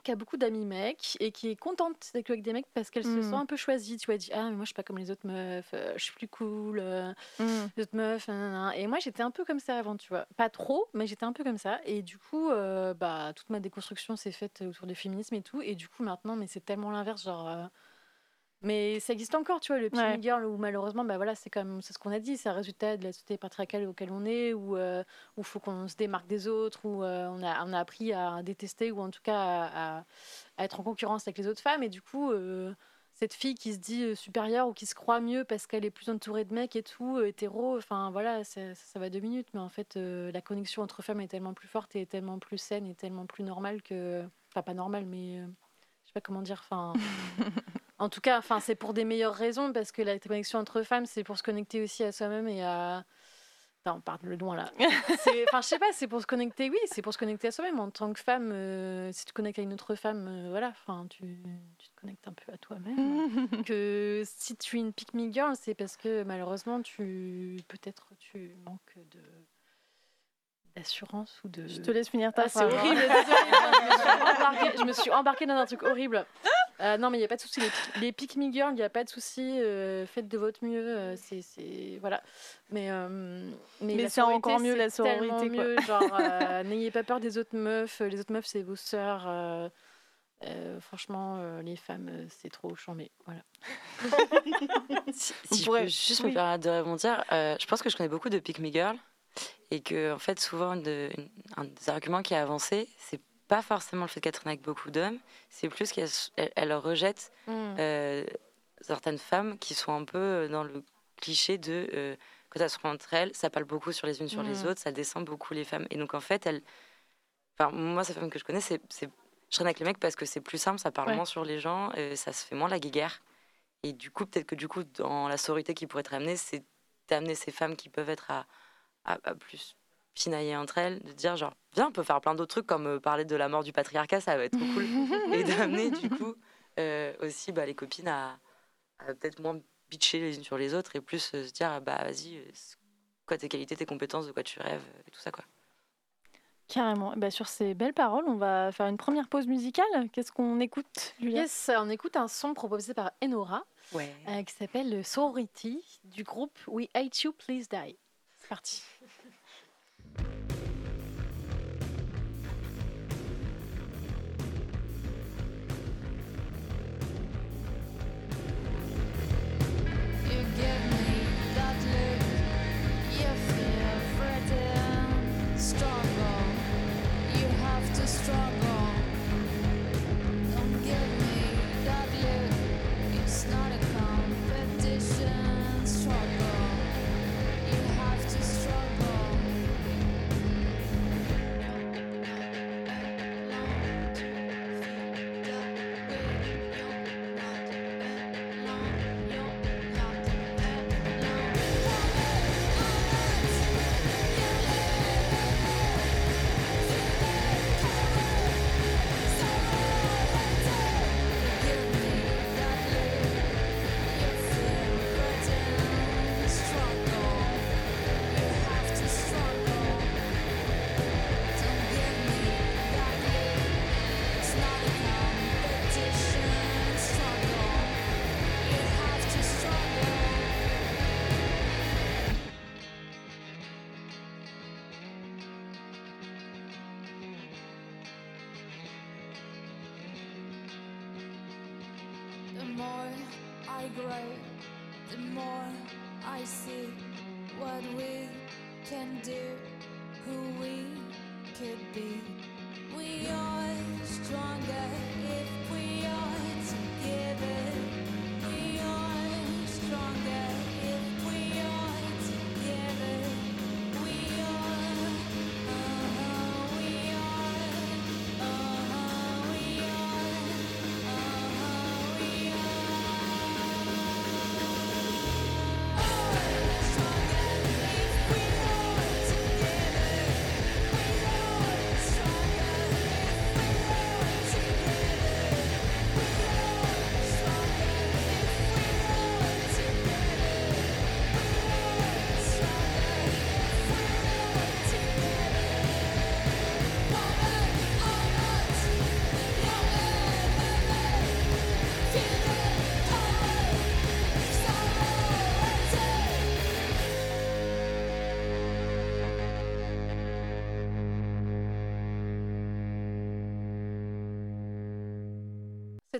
qui a beaucoup d'amis mecs et qui est contente d'être avec des mecs parce qu'elle se Mm. sent un peu choisie. Tu vois, elle dit Ah, mais moi je suis pas comme les autres meufs, euh, je suis plus cool, euh, Mm. les autres meufs, nanana. Et moi j'étais un peu comme ça avant, tu vois. Pas trop, mais j'étais un peu comme ça. Et du coup, euh, bah, toute ma déconstruction s'est faite autour du féminisme et tout. Et du coup, maintenant, mais c'est tellement l'inverse, genre. Euh, Mais ça existe encore, tu vois, le Ouais. Me Girl, où malheureusement, bah voilà, c'est comme c'est ce qu'on a dit, c'est un résultat de la société patriarcale auquel on est, où euh, il faut qu'on se démarque des autres, où euh, on, a, on a appris à détester, ou en tout cas à, à- à être en concurrence avec les autres femmes. Et du coup, euh, cette fille qui se dit euh, supérieure ou qui se croit mieux parce qu'elle est plus entourée de mecs et tout, euh, hétéro, enfin voilà, ça, ça va deux minutes, mais en fait, euh, la connexion entre femmes est tellement plus forte et tellement plus saine et tellement plus normale que. Enfin, pas normale, mais. euh, je sais pas comment dire, enfin. En tout cas, enfin, c'est pour des meilleures raisons parce que la connexion entre femmes, c'est pour se connecter aussi à soi-même et à. Attends, on parle le loin là. Enfin, je sais pas, c'est pour se connecter, oui, c'est pour se connecter à soi-même. En tant que femme, euh, si tu te connectes à une autre femme, euh, voilà, enfin, tu, tu te connectes un peu à toi-même. que si tu es une pick me girl, c'est parce que malheureusement, tu peut-être tu manques de d'assurance ou de. Je te laisse finir ta Ah, c'est phrase. horrible, désolée, je, me suis embarquée, je me suis embarquée dans un truc horrible. Euh, non, mais il n'y a pas de souci. Les, pick- les pick me girl, il n'y a pas de souci. euh, faites de votre mieux. euh, c'est, c'est- Voilà. Mais, euh, Mais c'est encore mieux, la sororité, quoi. mieux, Genre, euh, n'ayez pas peur des autres meufs. Les autres meufs, c'est vos sœurs. euh, euh, franchement, euh, les femmes, euh, c'est trop chambé. Voilà. Si, je peux juste oui. me permettre de rebondir, euh, je pense que je connais beaucoup de pick me girl et que en fait souvent de- une- un des arguments qui est avancé, c'est pas forcément le fait qu'elle traîne avec beaucoup d'hommes, c'est plus qu'elle elle, elle rejette Mm. euh, certaines femmes qui sont un peu dans le cliché de euh, quand elles sont entre elles, ça parle beaucoup sur les unes sur les Mm. autres, ça descend beaucoup les femmes et donc en fait elle, enfin moi ces femmes que je connais, c'est c'est- je traîne avec les mecs parce que c'est plus simple, ça parle Ouais. moins sur les gens, euh, ça se fait moins la guéguerre. Et du coup, peut-être que du coup, dans la sororité qui pourrait être amenée, c'est d'amener ces femmes qui peuvent être à, à, à plus pinailler entre elles, de dire genre, viens, on peut faire plein d'autres trucs comme euh, parler de la mort du patriarcat, ça va être trop cool. et d'amener du coup euh, aussi bah, les copines à, à peut-être moins bitcher les unes sur les autres et plus euh, se dire, ah, bah vas-y, c'est quoi tes qualités, tes compétences, de quoi tu rêves, et tout ça quoi. Carrément. Bah, sur ces belles paroles, on va faire une première pause musicale. Qu'est-ce qu'on écoute, Julia? Yes, on écoute un son proposé par Enora Ouais. euh, qui s'appelle Sorority du groupe We Hate You, Please Die. C'est parti.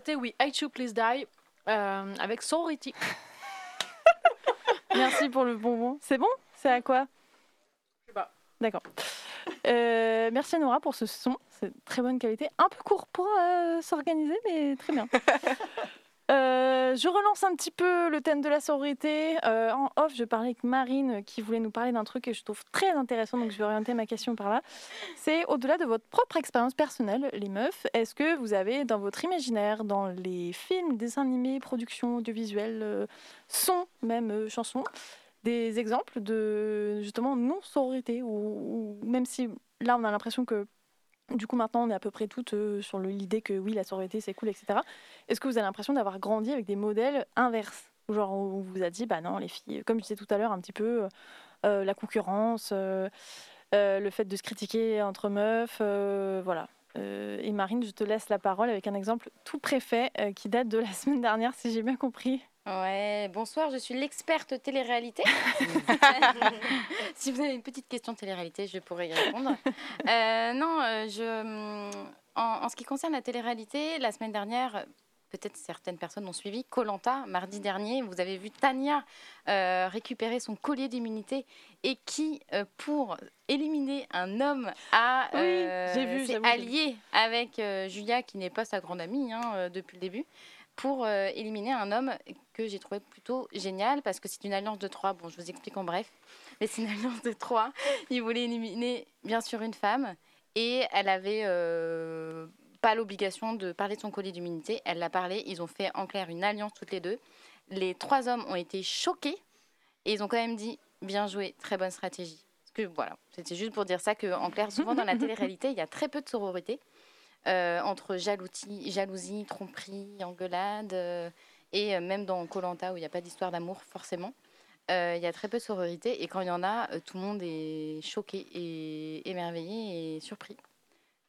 C'était We Hate You Please Die euh, avec Sorority. Merci pour le bonbon. C'est bon? C'est à quoi? Je sais pas. D'accord. Euh, merci à Nora pour ce son. C'est très bonne qualité. Un peu court pour euh, s'organiser, mais très bien. Euh, je relance un petit peu le thème de la sororité. Euh, en off, je parlais avec Marine qui voulait nous parler d'un truc que je trouve très intéressant, donc je vais orienter ma question par là. C'est au-delà de votre propre expérience personnelle, les meufs, est-ce que vous avez dans votre imaginaire, dans les films, dessins animés, productions audiovisuelles, euh, sons, même euh, chansons, des exemples de justement non-sororité ou même si là on a l'impression que du coup, maintenant, on est à peu près toutes euh, sur l'idée que oui, la sororité, c'est cool, etc. Est-ce que vous avez l'impression d'avoir grandi avec des modèles inverses? Genre, on vous a dit, bah non, les filles, comme je disais tout à l'heure, un petit peu euh, la concurrence, euh, euh, le fait de se critiquer entre meufs, euh, voilà. Euh, et Marine, je te laisse la parole avec un exemple tout préfet euh, qui date de la semaine dernière, si j'ai bien compris. Ouais, bonsoir, je suis l'experte télé-réalité. si vous avez une petite question télé-réalité, je pourrais y répondre. Euh, non, euh, je, hum, en, en ce qui concerne la télé-réalité, la semaine dernière, peut-être certaines personnes ont suivi Colanta mardi dernier. Vous avez vu Tania euh, récupérer son collier d'immunité et qui, euh, pour éliminer un homme, a Oui, j'ai vu, s'est allié avec Julia, qui n'est pas sa grande amie hein, depuis le début pour éliminer un homme que j'ai trouvé plutôt génial parce que c'est une alliance de trois. Bon, je vous explique en bref, mais c'est une alliance de trois. Il voulait éliminer bien sûr une femme et elle avait euh, pas l'obligation de parler de son collier d'immunité. Elle l'a parlé. Ils ont fait en clair une alliance toutes les deux. Les trois hommes ont été choqués et ils ont quand même dit bien joué, très bonne stratégie. Parce que voilà, c'était juste pour dire ça que en clair, souvent dans la télé-réalité, il y a très peu de sororité euh, entre jalousie, jalousie, tromperie, engueulade, euh, et euh, même dans Colanta où il n'y a pas d'histoire d'amour forcément, euh, il y a très peu de sororité et quand il y en a, euh, tout le monde est choqué et émerveillé et surpris.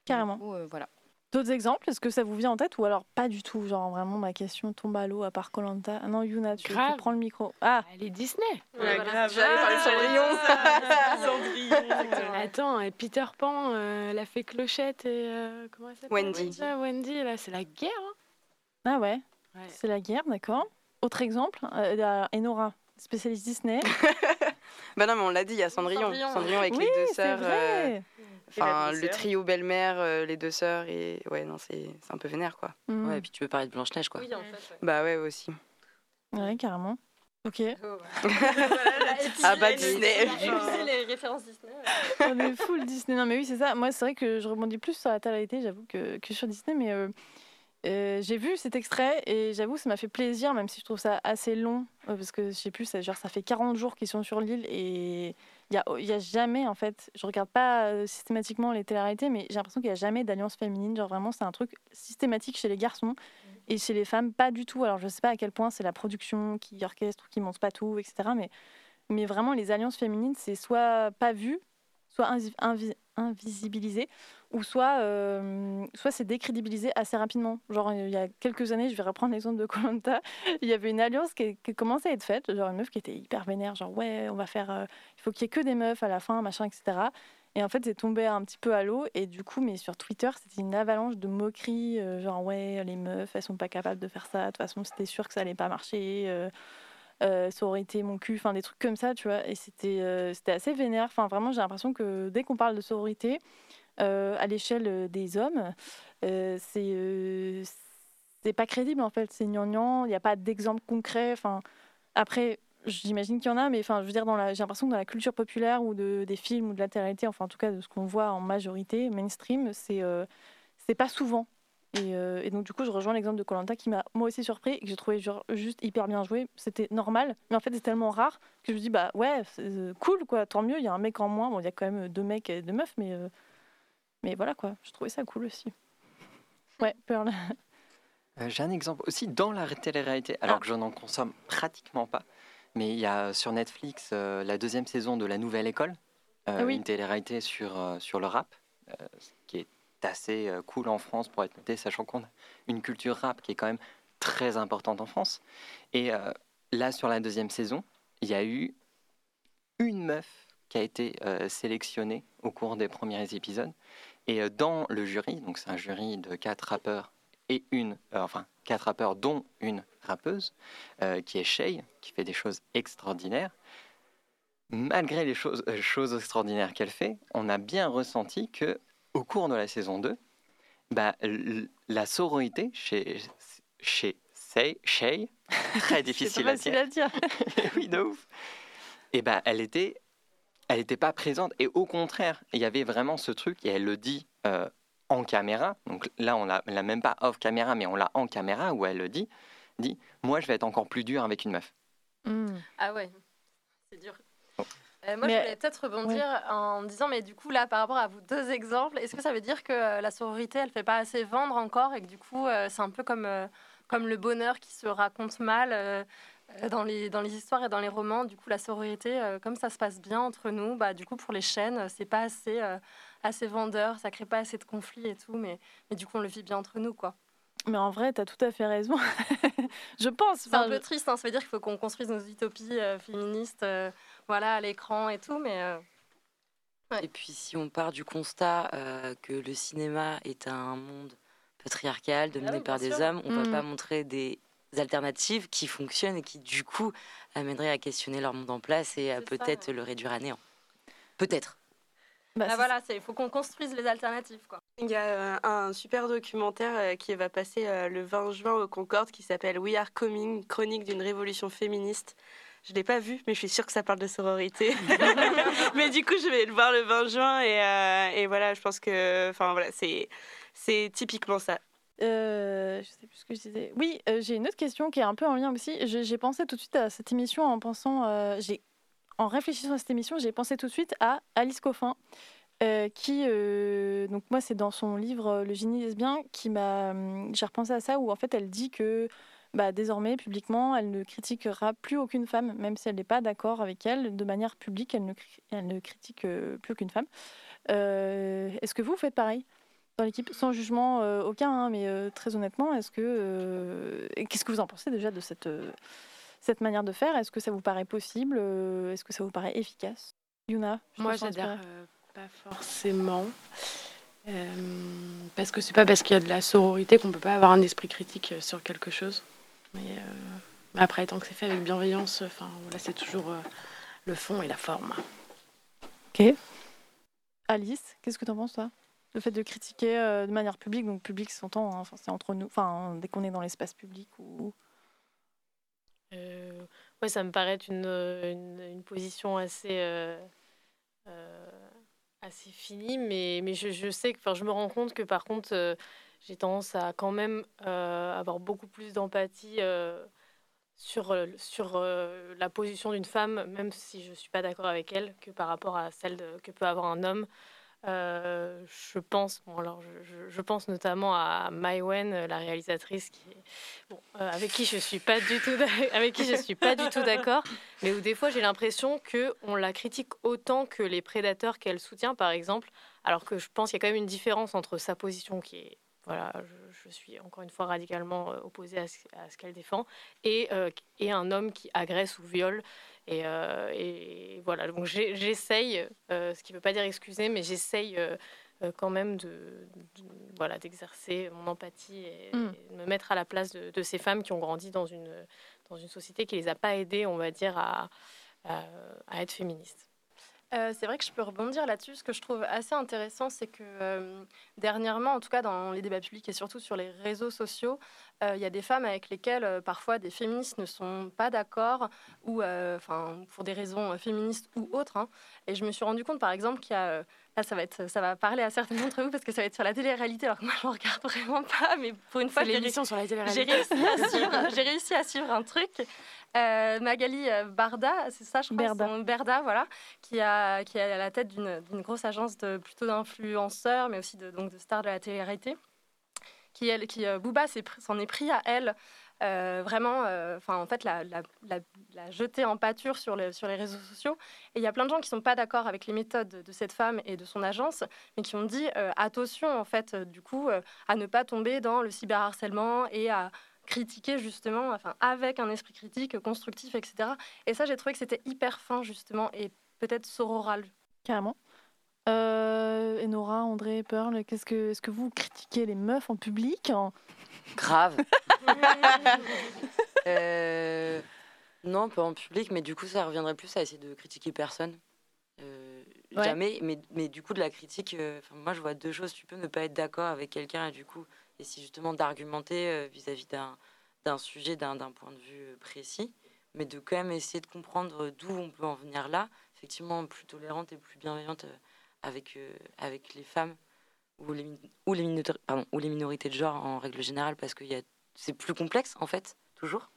Carrément. Coup, euh, voilà. D'autres exemples Est-ce que ça vous vient en tête ou alors pas du tout Genre vraiment ma question tombe à l'eau à part Colanta? Ah non, Yuna, tu, prends le micro. Ah, Elle est Disney. Ouais, voilà. J'allais parler de Cendrillon. Cendrillon. Attends, et Peter Pan, euh, elle a fait Clochette et euh, comment elle s'appelle? Wendy. Wendy, là, c'est la guerre. hein. ah ouais, Ouais. c'est la guerre, d'accord. Autre exemple euh, Enora, spécialiste Disney. Bah non, mais on l'a dit, il y a Cendrillon. Cendrillon. Cendrillon avec oui, les deux sœurs. euh. Enfin, le trio belle-mère, euh, les deux sœurs et ouais, non, c'est un peu vénère quoi. Ouais, et puis tu veux parler de Blanche-Neige, quoi. Oui, en fait. Bah ouais, aussi. Ouais, carrément. Ok, Ah bah Disney. Utiliser les références Disney. on est full Disney. Non mais oui, c'est ça. Moi, c'est vrai que je rebondis plus sur la télé j'avoue, que, que sur Disney. Mais euh, euh, j'ai vu cet extrait et j'avoue, ça m'a fait plaisir, même si je trouve ça assez long. euh, parce que je sais plus, ça, genre, ça fait 40 jours qu'ils sont sur l'île et il y a, a jamais, en fait, je regarde pas euh, systématiquement les télé mais j'ai l'impression qu'il n'y a jamais d'alliance féminine. Genre vraiment, c'est un truc systématique chez les garçons et chez les femmes, pas du tout. Alors je sais pas à quel point c'est la production qui orchestre, qui monte pas tout, etc. Mais, mais vraiment, les alliances féminines, c'est soit pas vu, soit invi- invi- invisibilisé, ou soit, euh, soit c'est décrédibilisé assez rapidement. Genre, il y a quelques années, je vais reprendre l'exemple de Colanta, il y avait une alliance qui, qui commençait à être faite, genre une meuf qui était hyper vénère, genre ouais, on va faire, euh, il faut qu'il y ait que des meufs à la fin, machin, etc. Et en fait, c'est tombé un petit peu à l'eau. Et du coup, mais sur Twitter, c'était une avalanche de moqueries, euh, genre ouais, les meufs, elles sont pas capables de faire ça. De toute façon, c'était sûr que ça allait pas marcher. Euh, euh, mon cul, enfin des trucs comme ça, tu vois. Et c'était euh, c'était assez vénère. Enfin, vraiment, j'ai l'impression que dès qu'on parle de sororité euh, à l'échelle des hommes, euh, c'est euh, c'est pas crédible en fait. C'est gnangnan. Il n'y a pas d'exemple concret. Enfin, après, j'imagine qu'il y en a, mais enfin, je veux dire, j'ai l'impression que dans la culture populaire ou de, des films ou de la télé enfin en tout cas de ce qu'on voit en majorité mainstream, c'est euh, c'est pas souvent. Et, euh, et donc du coup, je rejoins l'exemple de Colanta qui m'a moi aussi surpris et que j'ai trouvé genre, juste hyper bien joué. C'était normal, mais en fait c'est tellement rare que je me dis bah ouais, euh, cool quoi, tant mieux. Il y a un mec en moins. Bon, il y a quand même deux mecs et deux meufs, mais euh, mais voilà quoi. Je trouvais ça cool aussi. Ouais, Pearl. J'ai un exemple aussi dans la télé-réalité, alors Ah. que je n'en consomme pratiquement pas. Mais il y a sur Netflix la deuxième saison de La Nouvelle École, Ah oui. une télé-réalité sur, sur le rap, euh, ce qui est assez euh, cool en France pour être noté, sachant qu'on a une culture rap qui est quand même très importante en France. Et euh, là, sur la deuxième saison, il y a eu une meuf qui a été euh, sélectionnée au cours des premiers épisodes. Et dans le jury, donc c'est un jury de quatre rappeurs et une, enfin quatre rappeurs dont une rappeuse, qui est Shay, qui fait des choses extraordinaires. Malgré les choses extraordinaires qu'elle fait, on a bien ressenti que au cours de la saison 2, bah, la sororité chez, chez Shay, très difficile à dire, à dire. oui, de ouf. Et ben, elle était, elle était pas présente. Et au contraire, il y avait vraiment ce truc, et elle le dit euh, en caméra. Donc là, on l'a l'a même pas off caméra, mais on l'a en caméra, où elle le dit, dit, moi, je vais être encore plus dur avec une meuf. Ah ouais, c'est dur. Euh, moi, Mais- je voulais peut-être rebondir en disant, mais du coup, là, par rapport à vos deux exemples, est-ce que ça veut dire que euh, la sororité, elle fait pas assez vendre encore et que du coup, euh, c'est un peu comme, comme le bonheur qui se raconte mal dans, les, dans les histoires et dans les romans Du coup, la sororité, euh, comme ça se passe bien entre nous, bah, du coup, pour les chaînes, c'est pas assez, euh, assez vendeur, ça crée pas assez de conflits et tout, mais, mais du coup, on le vit bien entre nous, quoi. Mais en vrai, t'as tout à fait raison. je pense. C'est un peu je- triste, hein, ça veut dire qu'il faut qu'on construise nos utopies euh, féministes voilà, à l'écran et tout, mais... euh, Et puis si on part du constat euh, que le cinéma est un monde patriarcal, dominé Ah oui, par des sûr. hommes, on ne peut Mm. pas montrer des alternatives qui fonctionnent et qui du coup amèneraient à questionner leur monde en place et à peut-être ouais. le réduire à néant. Peut-être. bah, Ah c'est- voilà, il faut qu'on construise les alternatives. Quoi. Il y a euh, un super documentaire euh, qui va passer euh, le 20 juin au Concorde qui s'appelle We Are Coming, chronique d'une révolution féministe. Je ne l'ai pas vu, mais je suis sûre que ça parle de sororité. mais du coup, je vais le voir le 20 juin et, euh, et voilà, je pense que enfin, voilà, c'est, typiquement ça. Euh, je sais plus ce que je disais. Oui, euh, j'ai une autre question qui est un peu en lien aussi. J'ai pensé tout de suite à cette émission en pensant, euh, j'ai, en réfléchissant à cette émission, j'ai pensé tout de suite à Alice Coffin, euh, qui, euh, donc moi, c'est dans son livre Le génie lesbien qui m'a, hum, j'ai repensé à ça où en fait elle dit que bah, désormais publiquement, elle ne critiquera plus aucune femme, même si elle n'est pas d'accord avec elle, de manière publique, elle ne, cri- elle ne critique euh, plus aucune femme. Euh, est-ce que vous faites pareil dans l'équipe, sans jugement euh, aucun, hein, mais euh, très honnêtement, est-ce que qu'est-ce que vous en pensez déjà de cette cette manière de faire? Est-ce que ça vous paraît possible? Est-ce que ça vous paraît efficace? Yuna, Moi, j'adhère pas forcément. Euh, parce que c'est pas parce qu'il y a de la sororité qu'on peut pas avoir un esprit critique sur quelque chose. Mais, euh, mais après, tant que c'est fait avec bienveillance, enfin voilà, c'est toujours euh, le fond et la forme. Alice, qu'est-ce que tu en penses toi? Le fait de critiquer euh, de manière publique, donc public s'entend, hein, c'est entre nous, enfin dès qu'on est dans l'espace public ou Euh, ouais, ça me paraît être une, une, une position assez, euh, euh, assez finie, mais, mais je, je sais que, enfin, je me rends compte que par contre, euh, j'ai tendance à quand même euh, avoir beaucoup plus d'empathie euh, sur, euh, sur la position d'une femme, même si je ne suis pas d'accord avec elle, que par rapport à celle que peut avoir un homme. Je pense, bon alors je, pense notamment à Mai Wen, euh, la réalisatrice, qui bon, avec qui je suis pas du tout, suis pas du tout d'accord, mais où des fois j'ai l'impression que on la critique autant que les prédateurs qu'elle soutient, par exemple, alors que je pense qu'il y a quand même une différence entre sa position qui est voilà, je, je suis encore une fois radicalement euh, opposée à ce, qu'elle défend, et, euh, et un homme qui agresse ou viole. Et, euh, et voilà, donc j'essaye, ce qui ne veut pas dire excuser, mais j'essaye quand même de, de- voilà, d'exercer mon empathie et, Mm. et de me mettre à la place de, de ces femmes qui ont grandi dans une, dans une société qui les a pas aidées, on va dire, à, à, à être féministes. Euh, c'est vrai que je peux rebondir là-dessus. Ce que je trouve assez intéressant, c'est que euh, dernièrement, en tout cas dans les débats publics et surtout sur les réseaux sociaux, euh, il y a des femmes avec lesquelles euh, parfois des féministes ne sont pas d'accord, ou euh, enfin pour des raisons euh, féministes ou autres. hein. Et je me suis rendu compte, par exemple, qu'il y a euh, là, ça va être, ça va parler à certains d'entre vous parce que ça va être sur la télé-réalité, alors que moi je ne regarde vraiment pas, mais pour une fois, l'émission sur la j'ai télé-réalité. réussi, à suivre, j'ai réussi à suivre un truc. Euh, Magali euh, Barda, c'est ça, je crois, Berda. Berda, voilà, qui, a, qui est à la tête d'une d'une grosse agence de, plutôt d'influenceurs, mais aussi de, donc de stars de la télé-réalité. Qui, elle, qui euh, Booba s'en est pris à elle, euh, vraiment, euh, enfin, en fait, la, jeter en pâture sur, le- sur les réseaux sociaux. Et il y a plein de gens qui sont pas d'accord avec les méthodes de cette femme et de son agence, mais qui ont dit attention, en fait, du coup, à ne pas tomber dans le cyberharcèlement et à critiquer justement, enfin, avec un esprit critique, constructif, etc. Et ça, j'ai trouvé que c'était hyper fin, justement, et peut-être sororal. Carrément. Euh, Enora, André, Pearl, qu'est-ce que, est-ce que vous critiquez les meufs en public en- Grave. Euh, non, pas en public, mais du coup, ça reviendrait plus à essayer de critiquer personne. Euh, Ouais. Jamais, mais, mais du coup, de la critique, euh, moi, je vois deux choses. Tu peux ne pas être d'accord avec quelqu'un et du coup, essayer justement d'argumenter vis-à-vis d'un d'un sujet, d'un d'un point de vue précis, mais de quand même essayer de comprendre d'où on peut en venir là, effectivement, plus tolérante et plus bienveillante euh, avec, euh, avec les femmes ou les, ou, les minorités, pardon, ou les minorités de genre en règle générale, parce que c'est plus complexe, en fait, toujours.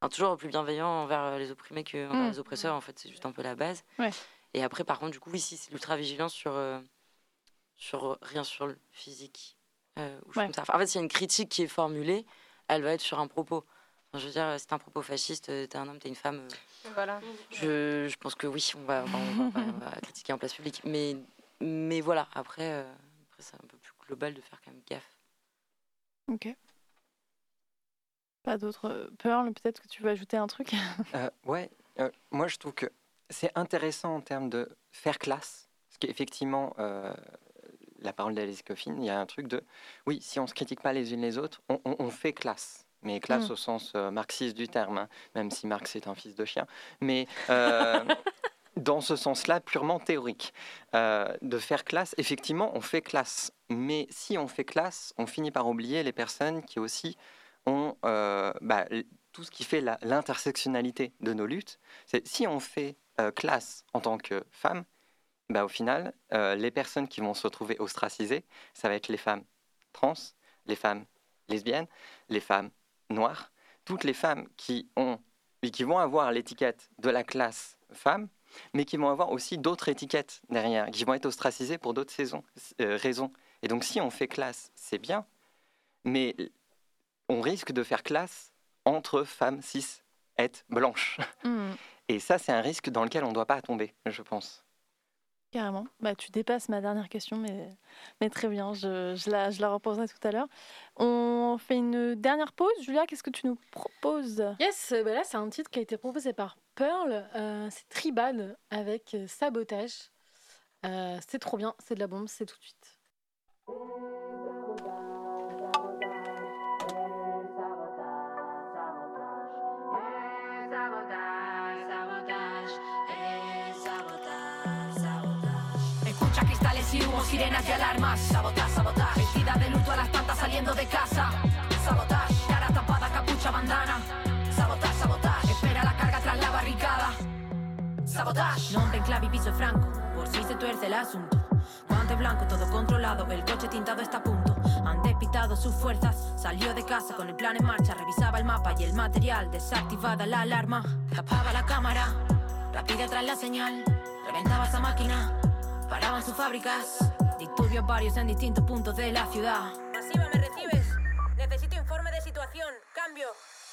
Enfin, toujours plus bienveillant envers euh, les opprimés que envers Mm. les oppresseurs, en fait, c'est juste un peu la base. Ouais. Et après, par contre, du coup, oui, si c'est l'ultra vigilance sur, euh, sur rien sur le physique. euh, ou Ouais. comme ça. Enfin, en fait, s'il y a une critique qui est formulée, elle va être sur un propos. Enfin, je veux dire, t'es un propos fasciste, euh, t'es un homme, t'es une femme. euh, Voilà. je, je pense que oui, on va, on va- on va- on va critiquer en place publique. Mais, mais voilà, après, euh, après c'est un peu plus global de faire quand même gaffe. Ok. Pas d'autres. Pearl, peut-être que tu veux ajouter un truc? Euh, ouais, euh, moi je trouve que c'est intéressant en termes de faire classe. Parce qu'effectivement, euh, la parole d'Alice Coffin, il y a un truc de oui, si on ne se critique pas les unes les autres, on, on- on fait classe. Mais classe Mm. au sens euh, marxiste du terme, hein, même si Marx est un fils de chien. Mais euh, dans ce sens-là, purement théorique. Euh, de faire classe, effectivement, on fait classe. Mais si on fait classe, on finit par oublier les personnes qui aussi ont bah, tout ce qui fait l'intersectionnalité de nos luttes. C'est si on fait classe en tant que femme, bah, au final, les personnes qui vont se retrouver ostracisées, ça va être les femmes trans, les femmes lesbiennes, les femmes noires, toutes les femmes qui ont et qui vont avoir l'étiquette de la classe femme, mais qui vont avoir aussi d'autres étiquettes derrière, qui vont être ostracisées pour d'autres euh, raisons. Et donc, si on fait classe, c'est bien, mais on risque de faire classe entre femmes cis, et blanches. Hmm, Et ça, c'est un risque dans lequel on ne doit pas tomber, je pense. Carrément. Bah, tu dépasses ma dernière question, mais, mais très bien. Je, je la, je la reposerai tout à l'heure. On fait une dernière pause. Julia, qu'est-ce que tu nous proposes? Yes, euh, bah là c'est un titre qui a été proposé par Pearl. euh, c'est Tribal avec euh, Sabotage. C'est trop bien, c'est de la bombe, c'est tout de suite. Sirenas y alarmas. Sabotage, sabotage. Vestida de luto a las tantas saliendo de casa. Sabotage. Cara tapada, capucha, bandana. Sabotage, sabotage. Espera la carga tras la barricada. Sabotage. Nombre en clave y piso franco. Por si se tuerce el asunto. Guante blanco, todo controlado. El coche tintado está a punto. Han despistado sus fuerzas. Salió de casa con el plan en marcha. Revisaba el mapa y el material. Desactivada la alarma. Tapaba la cámara. Rápida tras la señal. Reventaba esa máquina. Paraban sus fábricas. Disturbios varios en distintos puntos de la ciudad. Masiva, ¿me recibes? Necesito informe de situación. Cambio.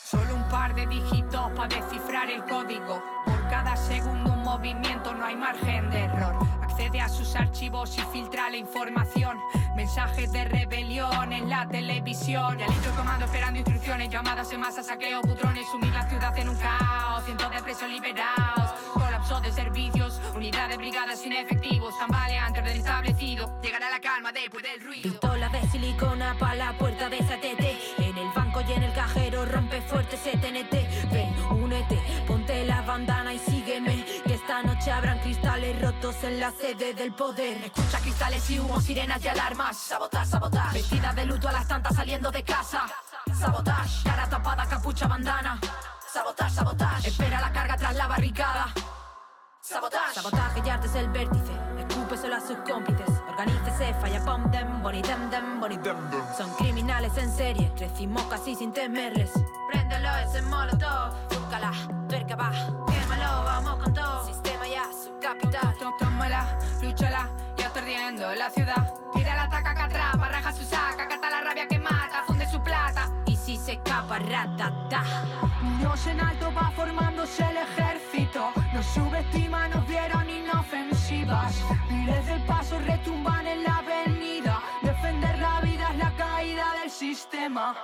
Solo un par de dígitos para descifrar el código. Por cada segundo un movimiento no hay margen de error. Accede a sus archivos y filtra la información. Mensajes de rebelión en la televisión. Y alito comando esperando instrucciones, llamadas en masa, saqueo, putrones, sumir la ciudad en un caos. Cientos de presos liberados, colapso de servicios, unidad de brigadas sin efectivos, tambaleantes del establecido. Llegará la calma después del ruido. Pistola de silicona para la puerta de STT. En el banco y en el cajero rompe fuerte ese. Ven, únete, ponte la bandana y sígueme. Que esta noche habrán cristales rotos en la sede del poder. Escucha cristales y humo, sirenas y alarmas. Sabotage, sabotage. Vestida de luto a las tantas saliendo de casa. Sabotage, cara tapada, capucha, bandana. Sabotage, sabotage. Espera la carga tras la barricada. Sabotage. Sabotaje y arte es el vértice. Escúpeselo a sus cómplices. Organícese, falla pom dem, boni dem dem, boni dem dem. Son criminales en serie. Crecimos casi sin temerles. Préndelo ese molotov. Zúcala, tuerca va. Quémalo, vamos con todo. Sistema ya, su capital. Tómala, lúchala, ya está ardiendo la ciudad. Tira la taca que atrapa, raja su saca, cata la rabia que mata, funde su si se escapa, ratata. Niños en alto va formándose el ejército. Nos subestiman, nos vieron inofensivas. Miles de pasos retumban en la avenida. Defender la vida es la caída del sistema.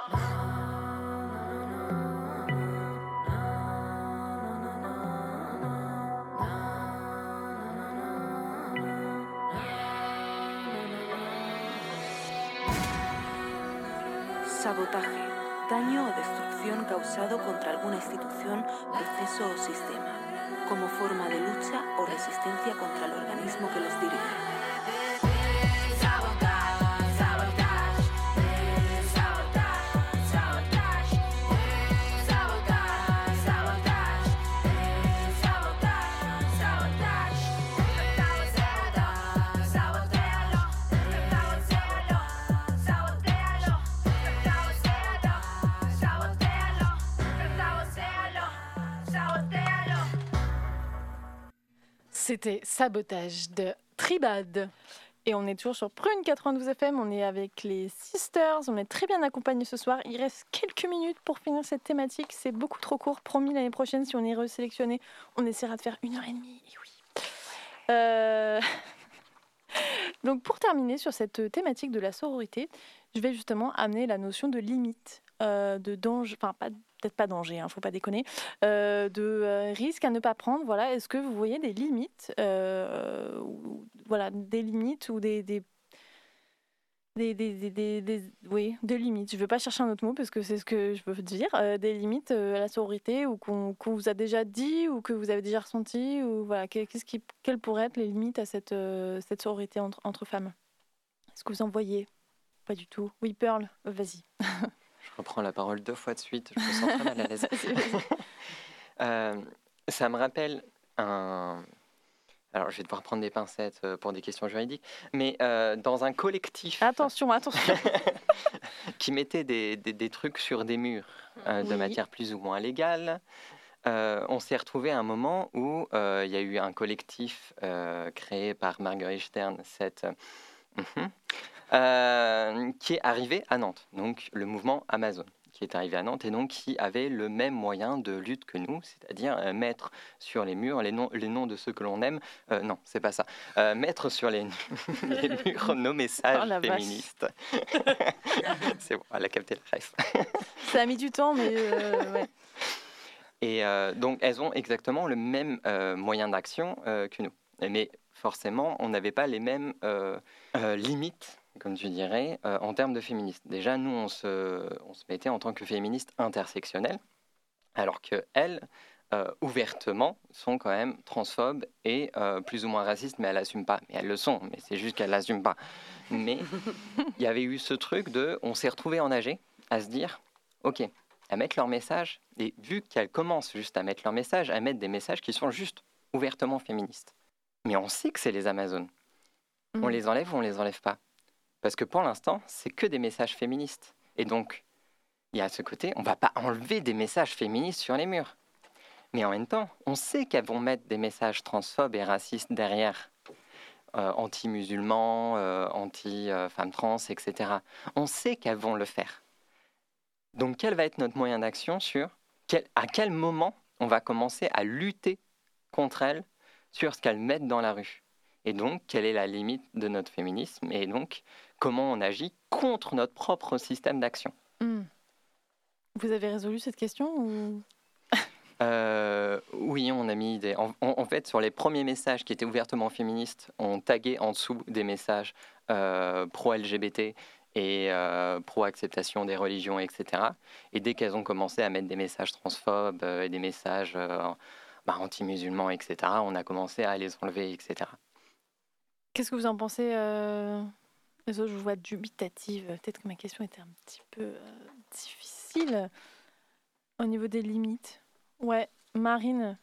Sabotaje. Daño o destrucción causado contra alguna institución, proceso o sistema, como forma de lucha o resistencia contra el organismo que los dirige. C'était Sabotage de Tribad. Et on est toujours sur Prune 92 FM, on est avec les Sisters, on est très bien accompagnés ce soir. Il reste quelques minutes pour finir cette thématique, c'est beaucoup trop court. Promis l'année prochaine, si on est resélectionné, on essaiera de faire une heure et demie. Oui. Euh, Donc pour terminer sur cette thématique de la sororité, je vais justement amener la notion de limite, euh, de danger, enfin pas peut-être pas danger, hein, faut pas déconner, euh, de euh, risque à ne pas prendre. Voilà, est-ce que vous voyez des limites, euh, voilà, des limites ou des, des des, des, oui, des limites? Je ne veux pas chercher un autre mot parce que c'est ce que je veux dire. des limites à la sororité ou qu'on vous a déjà dit ou que vous avez déjà ressenti ou voilà, que- qu'est-ce qui, quelles pourraient être les limites à cette, cette sororité entre, entre femmes? Est-ce que vous en voyez? Pas du tout. Oui, Pearl, vas-y. Je reprends la parole deux fois de suite, je me sens très mal à l'aise. Euh, ça me rappelle un... Alors, je vais devoir prendre des pincettes euh, pour des questions juridiques, mais euh, dans un collectif Attention, attention. qui mettait des, des- des trucs sur des murs euh, de Oui. matière plus ou moins légale, on s'est retrouvé à un moment où il y a eu un collectif créé par Marguerite Stern, cette, Mhm. Euh, qui est arrivé à Nantes, donc le mouvement Amazon, qui est arrivé à Nantes et donc qui avait le même moyen de lutte que nous, c'est-à-dire euh, mettre sur les murs les noms, les noms de ceux que l'on aime. Euh, non, c'est pas ça. Euh, mettre sur les, les murs nos messages Oh féministes. c'est bon, elle a capté la ref. Ça a mis du temps, mais euh, ouais. Et donc, elles ont exactement le même moyen d'action que nous. Mais forcément, on n'avait pas les mêmes limites, comme tu dirais, euh, en termes de féministes. Déjà, nous, on se, on se mettait en tant que féministes intersectionnelles, alors qu'elles, euh, ouvertement, sont quand même transphobes et euh, plus ou moins racistes, mais elles l'assument pas. Mais elles le sont, mais c'est juste qu'elles l'assument pas. Mais il y avait eu ce truc de, on s'est retrouvés en AG à se dire, ok, à mettre leur message, et vu qu'elles commencent juste à mettre leur message, à mettre des messages qui sont juste ouvertement féministes. Mais on sait que c'est les Amazones. On Mhm. les enlève ou on les enlève pas? Parce que pour l'instant, c'est que des messages féministes. Et donc, il y a ce côté, on va pas enlever des messages féministes sur les murs. Mais en même temps, on sait qu'elles vont mettre des messages transphobes et racistes derrière. Euh, anti-musulmans, euh, anti-femmes trans, etc. On sait qu'elles vont le faire. Donc, quel va être notre moyen d'action sur à quel moment on va commencer à lutter contre elles sur ce qu'elles mettent dans la rue? Et donc, quelle est la limite de notre féminisme Et donc, comment on agit contre notre propre système d'action? Hmm. Vous avez résolu cette question ou... Euh, oui, on a mis des. En, fait, sur les premiers messages qui étaient ouvertement féministes, on taguait en dessous des messages euh, pro-LGBT et euh, pro-acceptation des religions, etc. Et dès qu'elles ont commencé à mettre des messages transphobes et des messages bah, anti-musulmans, etc., on a commencé à les enlever, etc. Qu'est-ce que vous en pensez euh, Les autres, je vois dubitative. Peut-être que ma question était un petit peu euh, difficile au niveau des limites. Ouais, Marine.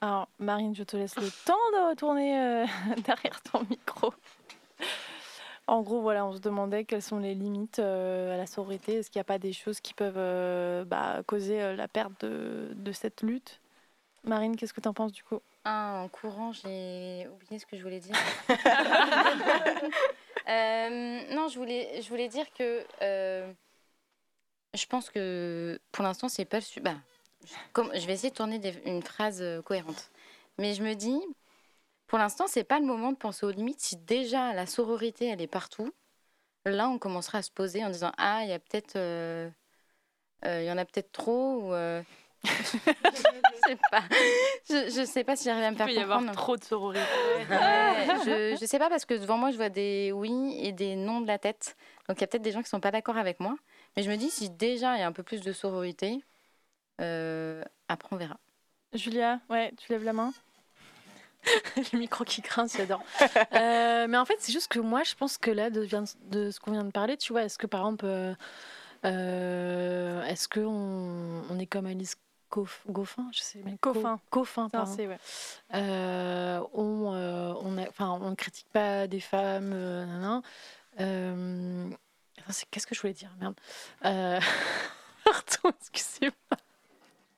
Alors, Marine, je te laisse le temps de retourner euh, derrière ton micro. En gros, voilà, on se demandait quelles sont les limites euh, à la sororité. Est-ce qu'il n'y a pas des choses qui peuvent euh, bah, causer euh, la perte de cette lutte? Marine, qu'est-ce que tu en penses du coup? Ah, en courant, j'ai oublié ce que je voulais dire. Euh, non, je voulais, je voulais dire que euh, je pense que pour l'instant, c'est pas le bah, je, comme- je vais essayer de tourner des- une phrase euh, cohérente. Mais je me dis, pour l'instant, c'est pas le moment de penser aux limites. Si déjà la sororité, elle est partout, là, on commencera à se poser en disant Ah, il y a peut-être. euh, Il y en a peut-être trop ou. Je sais pas. Je, je sais pas si j'arrive à me Il faire peut y avoir comprendre. trop de sororité. Ouais, je, je sais pas parce que devant moi je vois des oui et des non de la tête. Donc il y a peut-être des gens qui sont pas d'accord avec moi. Mais je me dis si déjà il y a un peu plus de sororité, euh, après on verra. Julia, ouais, tu lèves la main Le micro qui grince, j'adore. Euh, mais en fait, c'est juste que moi, je pense que là, de, ce qu'on vient de parler, tu vois, est-ce que par exemple, euh, euh, est-ce qu'on on est comme Alice Goffin Je sais mais Coffin. Coffin, pardon. Ouais. Euh, on, euh, on, a- on ne critique pas des femmes, euh. Euh, Qu'est-ce que je voulais dire Merde. Pardon, excusez-moi.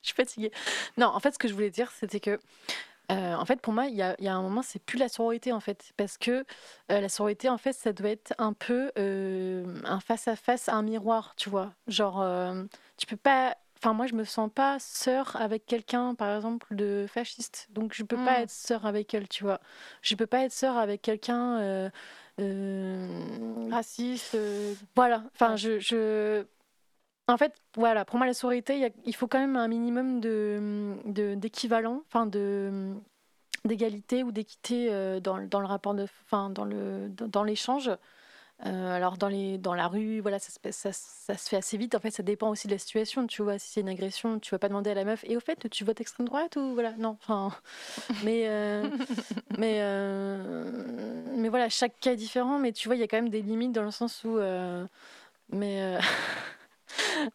Je suis fatiguée. Non, en fait, ce que je voulais dire, c'était que, en fait, pour moi, il y a, y a un moment, c'est plus la sororité, en fait. Parce que la sororité, en fait, ça doit être un peu un face-à-face, un miroir, tu vois. Genre, tu peux pas. Enfin, moi, je me sens pas sœur avec quelqu'un, par exemple, de fasciste. Donc, je peux pas Mm. être sœur avec elle, tu vois. Je peux pas être sœur avec quelqu'un. euh, euh, Raciste. euh, voilà, enfin, je, je- En fait, voilà, pour moi, la sororité, il y a- il faut quand même un minimum de, de- d'équivalent, enfin, de, d'égalité ou d'équité dans, dans le rapport de. Enfin, dans, le, dans l'échange. Euh, alors, dans, les, dans la rue, voilà, ça ça, ça se fait assez vite. En fait, ça dépend aussi de la situation. Tu vois, si c'est une agression, tu vas pas demander à la meuf, et au fait, tu votes extrême droite ou voilà, non, enfin. Mais. euh, mais, euh, mais voilà, chaque cas est différent, mais tu vois, il y a quand même des limites dans le sens où. mais.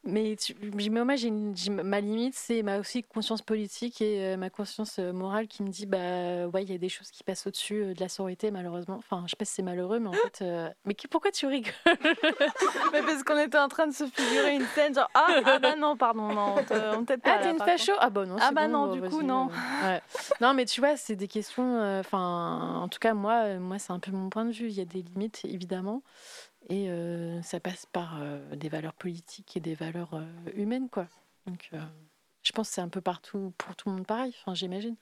mais, tu- mais moi, j'ai ma limite, c'est ma aussi conscience politique et euh, ma conscience euh, morale qui me dit bah ouais, il y a des choses qui passent au-dessus euh, de la sororité, malheureusement. Enfin, je sais pas si c'est malheureux, mais en fait. euh, Mais qui- pourquoi tu rigoles? Mais parce qu'on était en train de se figurer une scène, genre Ah, ah bah non, pardon, non, on pas. Ah, t'es une facho? Ah bah non, Ah bah bon, non, du coup, non. ouais. Non, mais tu vois, c'est des questions. Enfin, en tout cas, moi, moi, c'est un peu mon point de vue. Il y a des limites, évidemment, et euh, ça passe par euh, des valeurs politiques et des valeurs euh, humaines, quoi. Donc, je pense que c'est un peu partout pour tout le monde pareil. J'imagine.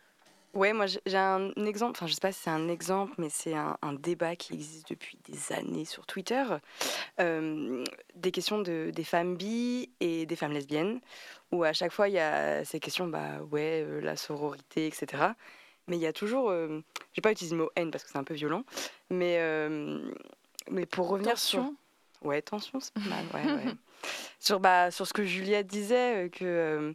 Ouais, moi j'ai j'ai un exemple, enfin je sais pas si c'est un exemple, mais c'est un, débat qui existe depuis des années sur Twitter, des questions de, des femmes bi et des femmes lesbiennes, où à chaque fois il y a ces questions, bah ouais, la sororité, etc. Mais il y a toujours, euh, je vais pas utiliser le mot haine parce que c'est un peu violent, mais, mais pour revenir sur... Tension. Ouais, tension, c'est pas mal, ouais, ouais. sur, bah, sur ce que Juliette disait, euh, que... euh,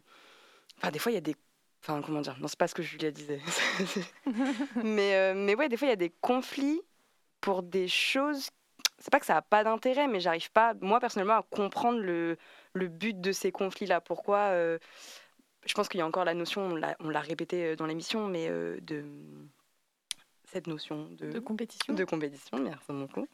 Enfin, des fois, il y a des... Enfin, comment dire Non, c'est pas ce que Juliette disait. mais, euh, mais ouais, des fois, il y a des conflits pour des choses... C'est pas que ça n'a pas d'intérêt, mais j'arrive pas, moi, personnellement, à comprendre le, le but de ces conflits-là. Pourquoi... euh, je pense qu'il y a encore la notion, on l'a- on l'a répété euh, dans l'émission, mais euh, de... Cette notion de, De compétition. de compétition, merci beaucoup.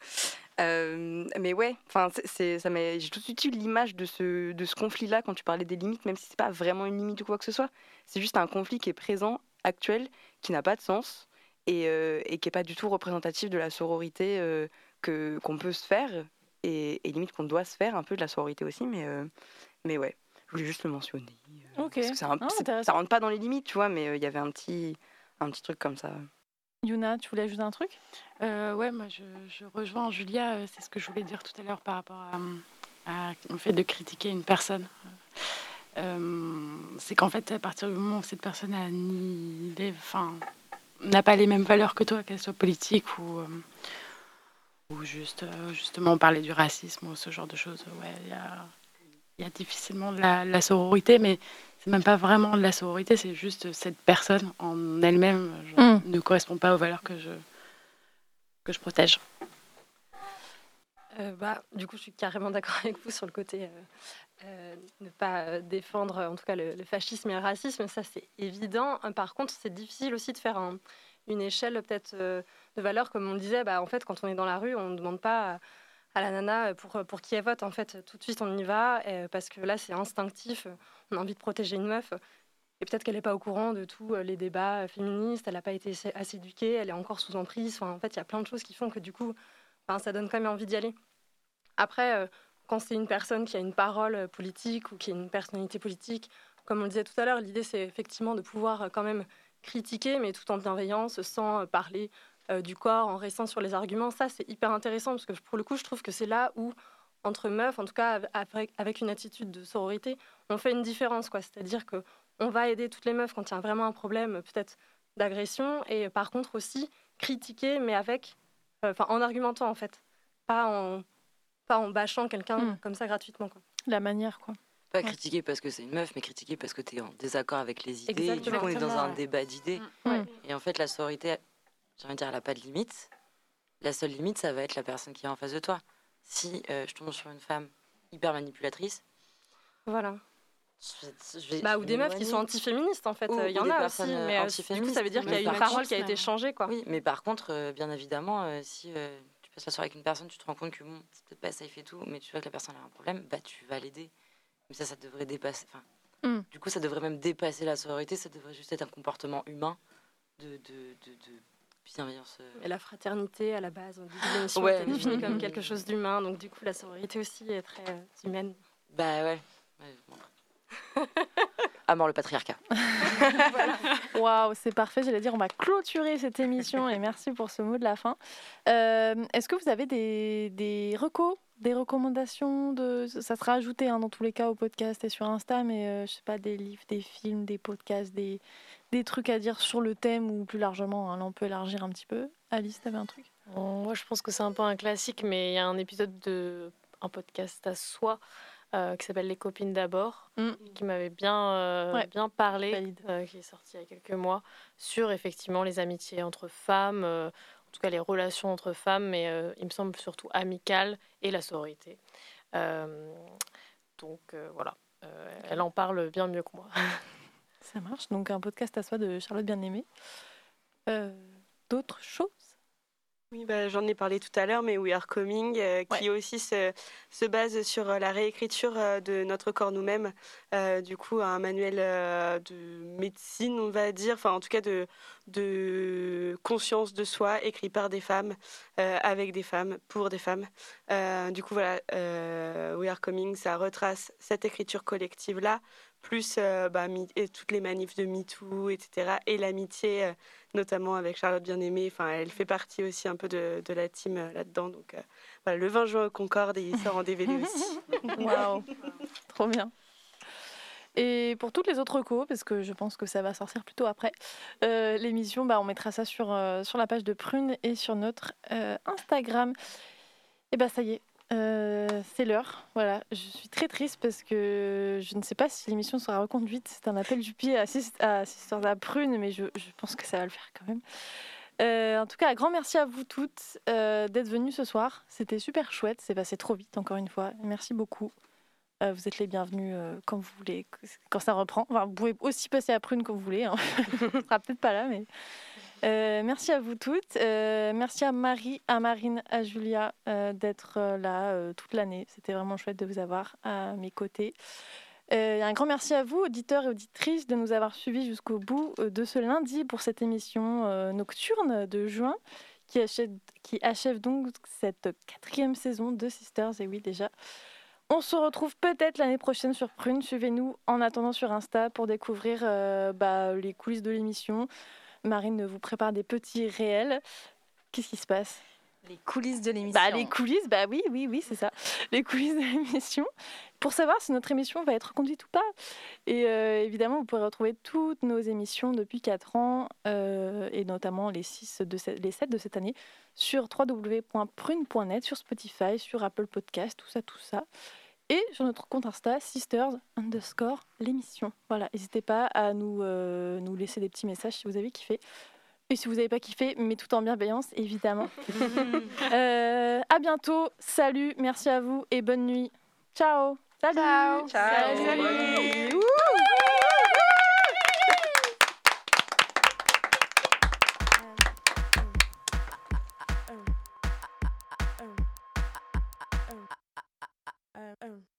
Euh, mais ouais, enfin, c'est- ça m'a, j'ai tout de suite eu l'image de ce, de ce conflit-là quand tu parlais des limites, même si c'est pas vraiment une limite ou quoi que ce soit. C'est juste un conflit qui est présent, actuel, qui n'a pas de sens et, euh, et qui est pas du tout représentatif de la sororité euh, que qu'on peut se faire et, et limite qu'on doit se faire un peu de la sororité aussi. Mais mais ouais, je voulais juste le mentionner. euh, Ok. parce que Ah, intéressant. ça rentre pas dans les limites, tu vois, mais il y avait un petit un petit truc comme ça. Yuna, tu voulais ajouter un truc? Euh, Ouais, moi je, rejoins Julia, euh, c'est ce que je voulais dire tout à l'heure par rapport au fait de critiquer une personne. Euh, c'est qu'en fait, à partir du moment où cette personne n'a pas les mêmes valeurs que toi, qu'elle soit politique ou, ou juste, justement parler du racisme ou ce genre de choses, ouais, il y a, difficilement la, la sororité, mais c'est même pas vraiment de la sororité, c'est juste cette personne en elle-même mm. ne correspond pas aux valeurs que je, que je protège. Euh, bah, du coup, je suis carrément d'accord avec vous sur le côté euh, euh, ne pas défendre, en tout cas, le, fascisme et le racisme. Ça, c'est évident. Par contre, c'est difficile aussi de faire une échelle peut-être de valeurs, comme on le disait. Bah, en fait, quand on est dans la rue, on ne demande pas à la nana pour, pour qui elle vote. En fait, tout de suite, on y va parce que là, c'est instinctif on a envie de protéger une meuf. Et peut-être qu'elle n'est pas au courant de tous euh, les débats euh, féministes, elle n'a pas été assez éduquée, elle est encore sous emprise. Enfin, en fait, il y a plein de choses qui font que du coup, ça donne quand même envie d'y aller. Après, euh, quand c'est une personne qui a une parole politique ou qui a une personnalité politique, comme on le disait tout à l'heure, l'idée c'est effectivement de pouvoir quand même critiquer, mais tout en bienveillance, sans parler du corps, en restant sur les arguments. Ça, c'est hyper intéressant parce que pour le coup, je trouve que c'est là où entre meufs, en tout cas avec, une attitude de sororité, on fait une différence. quoi. C'est-à-dire que on va aider toutes les meufs quand il y a vraiment un problème, peut-être d'agression, et par contre aussi critiquer, mais avec, euh, enfin en argumentant en fait, pas en, pas en bâchant quelqu'un hmm. comme ça gratuitement. Quoi. La manière, quoi. Pas critiquer parce que c'est une meuf, mais critiquer parce que tu es en désaccord avec les idées. Et du coup, on est dans un débat d'idées. Hmm. Et en fait, la sororité, j'ai envie de dire, elle n'a pas de limite. La seule limite, ça va être la personne qui est en face de toi si euh, je tombe sur une femme hyper manipulatrice. Voilà. bah, ou des meufs qui sont antiféministes en fait, il y en a aussi, mais euh, du coup, ça veut dire qu'il y a une parole qui a été changée quoi. Oui, mais par contre, euh, bien évidemment, si tu passes la soirée avec une personne, tu te rends compte que bon, c'est peut-être pas il fait tout, mais tu vois que la personne a un problème, bah tu vas l'aider. Mais ça, ça devrait dépasser. Enfin, mm. du coup, ça devrait même dépasser la sororité, ça devrait juste être un comportement humain de, de, de, de bienveillance. Euh. Et la fraternité, à la base, on ouais. définie comme quelque chose d'humain, donc du coup, la sororité aussi est très euh, humaine. Bah ouais. à mort le patriarcat. Waouh, c'est parfait. J'allais dire, on va clôturer cette émission et merci pour ce mot de la fin. Euh, est-ce que vous avez des, des recos, des recommandations de... Ça sera ajouté hein, dans tous les cas au podcast et sur Insta, mais je sais pas, des livres, des films, des podcasts, des, des trucs à dire sur le thème ou plus largement hein, Là, on peut élargir un petit peu. Alice, tu avais un truc? Moi, je pense que c'est un peu un classique, mais il y a un épisode de un podcast à soi euh, qui s'appelle Les copines d'abord, mm. qui m'avait bien, euh, bien parlé, euh, qui est sorti il y a quelques mois, sur effectivement les amitiés entre femmes, en tout cas les relations entre femmes, mais il me semble surtout amicales et la sororité. donc voilà, elle en parle bien mieux que moi. Ça marche. Donc un podcast à soi de Charlotte Bien-Aimée. Euh, d'autres choses? Oui, bah, j'en ai parlé tout à l'heure, mais We Are Coming, euh, qui aussi se, se, base sur euh, la réécriture de notre corps nous-mêmes. du coup, un manuel de médecine, on va dire, enfin en tout cas de, de conscience de soi, écrit par des femmes, avec des femmes, pour des femmes. du coup, voilà, We Are Coming, ça retrace cette écriture collective-là, plus euh, bah, toutes les manifs de MeToo, etc. Et l'amitié, euh, notamment avec Charlotte Bien-Aimée. Enfin, elle fait partie aussi un peu de, la team euh, là-dedans. Donc, le 20 juin au Concorde et il sort en DVD aussi. Waouh, trop bien. Et pour toutes les autres recos, parce que je pense que ça va sortir plutôt après, l'émission, bah, on mettra ça sur, sur la page de Prune et sur notre Instagram. Et bah ça y est, euh, c'est l'heure. Voilà, je suis très triste parce que je ne sais pas si l'émission sera reconduite. C'est un appel du pied à Sisters à Prune, mais je, pense que ça va le faire quand même. Euh, en tout cas, un grand merci à vous toutes euh, d'être venues ce soir. C'était super chouette. C'est passé trop vite, encore une fois. Merci beaucoup. vous êtes les bienvenus quand vous voulez, quand ça reprend. vous pouvez aussi passer à Prune quand vous voulez. Hein. On sera peut-être pas là, mais euh, merci à vous toutes. Euh, merci à Marie, à Marine, à Julia euh, d'être là toute l'année. C'était vraiment chouette de vous avoir à mes côtés. un grand merci à vous, auditeurs et auditrices, de nous avoir suivis jusqu'au bout de ce lundi pour cette émission nocturne de juin qui achève, donc cette quatrième saison de Sisters. Et oui, déjà. On se retrouve peut-être l'année prochaine sur Prune. Suivez-nous en attendant sur Insta pour découvrir bah, les coulisses de l'émission Marine vous prépare des petits réels. Qu'est-ce qui se passe? Les coulisses de l'émission. Bah, les coulisses, bah oui, oui, oui, c'est ça. Les coulisses de l'émission. Pour savoir si notre émission va être conduite ou pas. Et euh, évidemment, vous pourrez retrouver toutes nos émissions depuis 4 ans, euh, et notamment les, 6 de les 7 de cette année, sur www.prune.net, sur Spotify, sur Apple Podcast, tout ça, tout ça. Et sur notre compte Insta, sisters underscore l'émission. Voilà, n'hésitez pas à nous, euh, nous laisser des petits messages si vous avez kiffé. Et si vous n'avez pas kiffé, mais tout en bienveillance, évidemment. Euh, à bientôt, salut, merci à vous et bonne nuit. Ciao. Salut. Ciao. Salut. Salut.